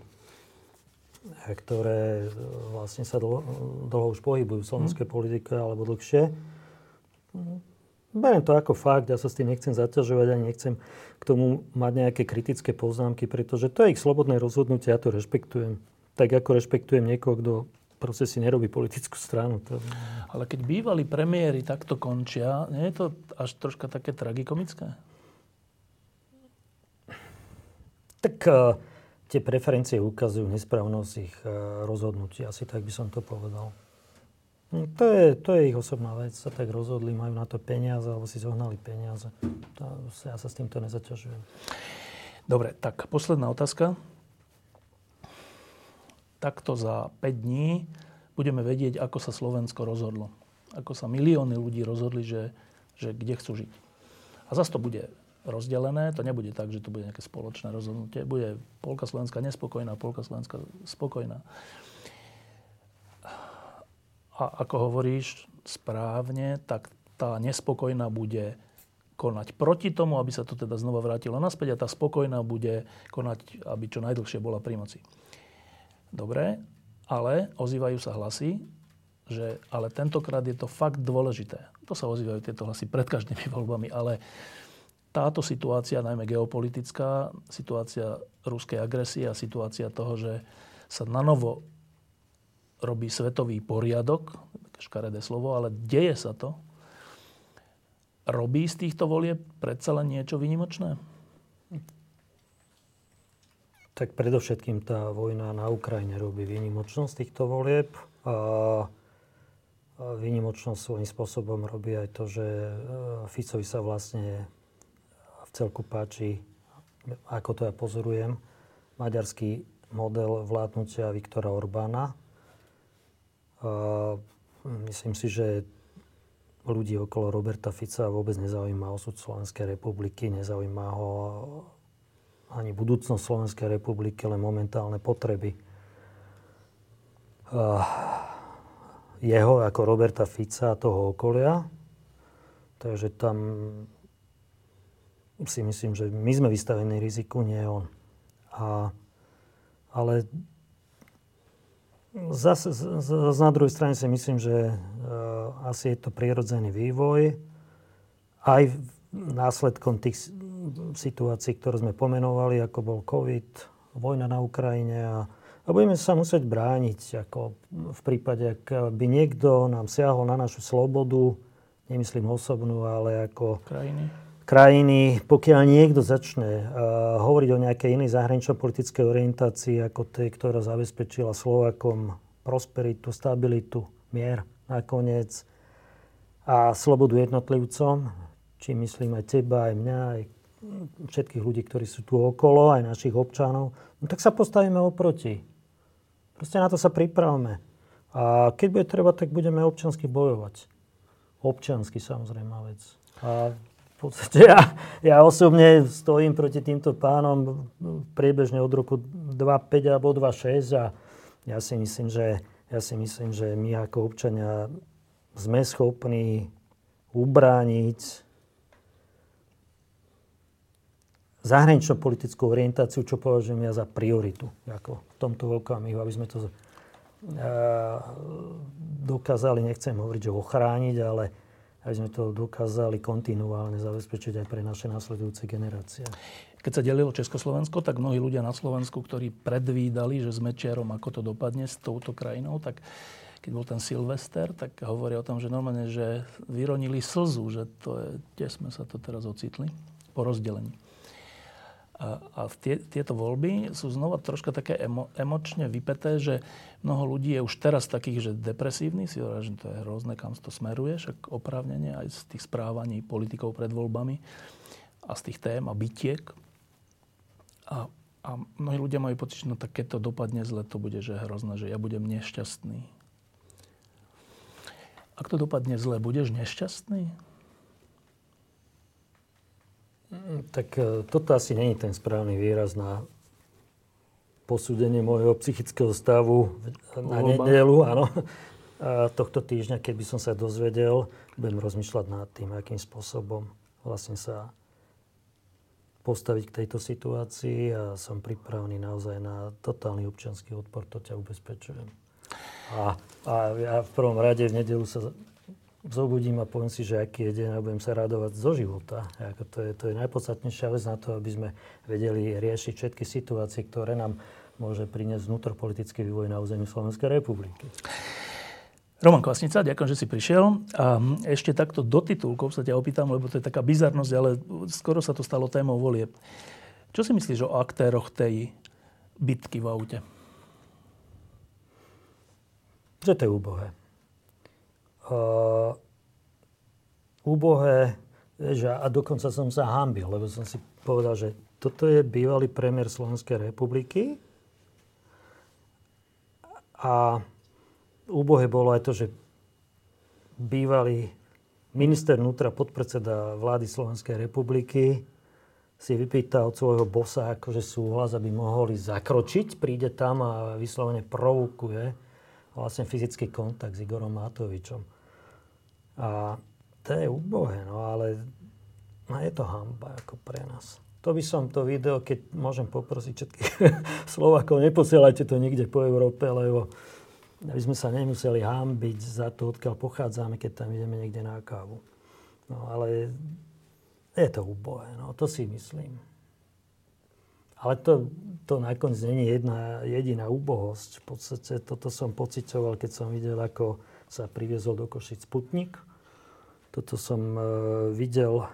ktoré vlastne sa dlho, dlho už pohybujú v slovenskej mm. politike alebo dlhšie. Beriem to ako fakt, ja sa s tým nechcem zaťažovať ani nechcem k tomu mať nejaké kritické poznámky, pretože to je ich slobodné rozhodnutie, ja to rešpektujem. Tak ako rešpektujem niekoho, kto proste si nerobí politickú stranu. To... Ale keď bývalí premiéry takto končia, nie je to až troška také tragikomické? Tak uh, tie preferencie ukazujú nesprávnosť ich uh, rozhodnutí. Asi tak by som to povedal. No, to je, to je ich osobná vec. Sa tak rozhodli, majú na to peniaze, alebo si zohnali peniaze. To, ja sa s týmto nezaťažujem. Dobre, tak posledná otázka. Takto za 5 dní budeme vedieť, ako sa Slovensko rozhodlo. Ako sa milióny ľudí rozhodli, že, že kde chcú žiť. A zase to bude rozdelené. To nebude tak, že to bude nejaké spoločné rozhodnutie. Bude polka Slovenska nespokojná, polka Slovenska spokojná. A ako hovoríš správne, tak tá nespokojná bude konať proti tomu, aby sa to teda znova vrátilo naspäť a tá spokojná bude konať, aby čo najdlhšie bola pri moci. Dobre, ale ozývajú sa hlasy, že ale tentokrát je to fakt dôležité. To sa ozývajú tieto hlasy pred každými voľbami, ale táto situácia, najmä geopolitická, situácia ruskej agresie a situácia toho, že sa na novo robí svetový poriadok, škaredé slovo, ale deje sa to, robí z týchto volieb predsa len niečo vynimočné? Tak predovšetkým tá vojna na Ukrajine robí výnimočnosť týchto volieb. A výnimočnosť svojím spôsobom robí aj to, že e, Ficovi sa vlastne v celku páči, ako to ja pozorujem, maďarský model vládnutia Viktora Orbána, myslím si, že ľudí okolo Roberta Fica vôbec nezaujíma osud Slovenskej republiky, nezaujíma ho ani budúcnosť Slovenskej republiky, len momentálne potreby jeho ako Roberta Fica a toho okolia. Takže tam si myslím, že my sme vystavení riziku, nie on. A, ale zase, zase na druhej strane si myslím, že uh, asi je to prirodzený vývoj. Aj následkom tých situácií, ktoré sme pomenovali, ako bol COVID, vojna na Ukrajine a, a budeme sa musieť brániť, ako v prípade, ak by niekto nám siahol na našu slobodu, nemyslím osobnú, ale ako krajiny, krajiny pokiaľ niekto začne uh, hovoriť o nejakej inej zahranično-politickej orientácii ako tej, ktorá zabezpečila Slovakom prosperitu, stabilitu, mier nakoniec a slobodu jednotlivcom, či myslím aj teba, aj mňa, aj všetkých ľudí, ktorí sú tu okolo, aj našich občanov, no tak sa postavíme oproti. Proste na to sa pripravme. A keď bude treba, tak budeme občansky bojovať. Občansky samozrejme vec. A v podstate ja, ja osobne stojím proti týmto pánom priebežne od roku 2.5 alebo 2.6 a ja si myslím, že, ja si myslím, že my ako občania sme schopní ubrániť zahranično-politickú orientáciu, čo považujem ja za prioritu ako v tomto okamihu, aby sme to uh, dokázali, nechcem hovoriť, že ochrániť, ale aby sme to dokázali kontinuálne zabezpečiť aj pre naše následujúce generácie. Keď sa delilo Československo, tak mnohí ľudia na Slovensku, ktorí predvídali, že s Mečiarom, ako to dopadne s touto krajinou, tak keď bol ten Silvester, tak hovoria o tom, že normálne, že vyronili slzu, že to je, kde sme sa to teraz ocitli, po rozdelení. A, a tie, tieto voľby sú znova troška také emo, emočne vypeté, že mnoho ľudí je už teraz takých, že depresívny, si hovorí, že to je hrozné, kam to smeruje, však oprávnenie aj z tých správaní politikov pred voľbami a z tých tém a bytiek. A, a mnohí ľudia majú pocit, že no tak keď to dopadne zle, to bude že hrozné, že ja budem nešťastný. Ak to dopadne zle, budeš nešťastný? Tak e, toto asi není ten správny výraz na posúdenie môjho psychického stavu na nedelu, áno. A tohto týždňa, keď by som sa dozvedel, budem rozmýšľať nad tým, akým spôsobom vlastne sa postaviť k tejto situácii a som pripravený naozaj na totálny občianský odpor, to ťa ubezpečujem. A, a ja v prvom rade v nedelu sa zobudím a poviem si, že aký je deň a budem sa radovať zo života. Ako to, je, to je najpodstatnejšia vec na to, aby sme vedeli riešiť všetky situácie, ktoré nám môže priniesť vnútropolitický vývoj na území Slovenskej republiky. Roman Kvasnica, ďakujem, že si prišiel. A ešte takto do titulkov sa ťa opýtam, lebo to je taká bizarnosť, ale skoro sa to stalo témou volie. Čo si myslíš o aktéroch tej bitky v aute? Že to je úbohé uh, úbohé, že, a dokonca som sa hambil, lebo som si povedal, že toto je bývalý premiér Slovenskej republiky a úbohé bolo aj to, že bývalý minister vnútra, podpredseda vlády Slovenskej republiky si vypýta od svojho bosa akože súhlas, aby mohli zakročiť, príde tam a vyslovene provokuje vlastne fyzický kontakt s Igorom Matovičom. A to je úbohé, no ale no je to hamba ako pre nás. To by som to video, keď môžem poprosiť všetkých Slovákov, neposielajte to nikde po Európe, lebo aby sme sa nemuseli hambiť za to, odkiaľ pochádzame, keď tam ideme niekde na kávu. No ale je to úbohé, no to si myslím. Ale to, to nakoniec není jedna jediná úbohosť. V podstate toto som pocitoval, keď som videl, ako sa priviezol do Košic Sputnik. Toto som e, videl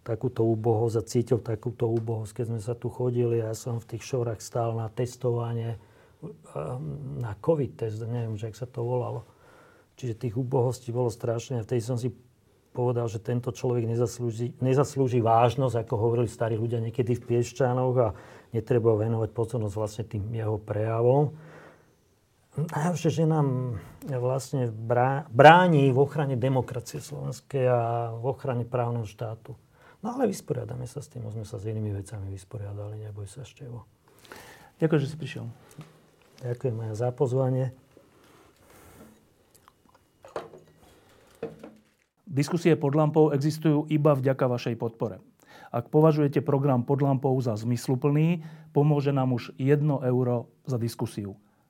takúto úbohosť a cítil takúto úbohosť, keď sme sa tu chodili ja som v tých šorách stál na testovanie, e, na COVID test, neviem, že ak sa to volalo. Čiže tých úbohostí bolo strašne vtedy som si povedal, že tento človek nezaslúži, nezaslúži vážnosť, ako hovorili starí ľudia niekedy v Piešťanoch a netreba venovať pozornosť vlastne tým jeho prejavom. Najhoršie, že nám vlastne bráni v ochrane demokracie slovenskej a v ochrane právneho štátu. No ale vysporiadame sa s tým, sme sa s inými vecami vysporiadali, neboj sa Števo. Ďakujem, že si prišiel. Ďakujem aj za pozvanie. Diskusie pod lampou existujú iba vďaka vašej podpore. Ak považujete program pod lampou za zmysluplný, pomôže nám už 1 euro za diskusiu.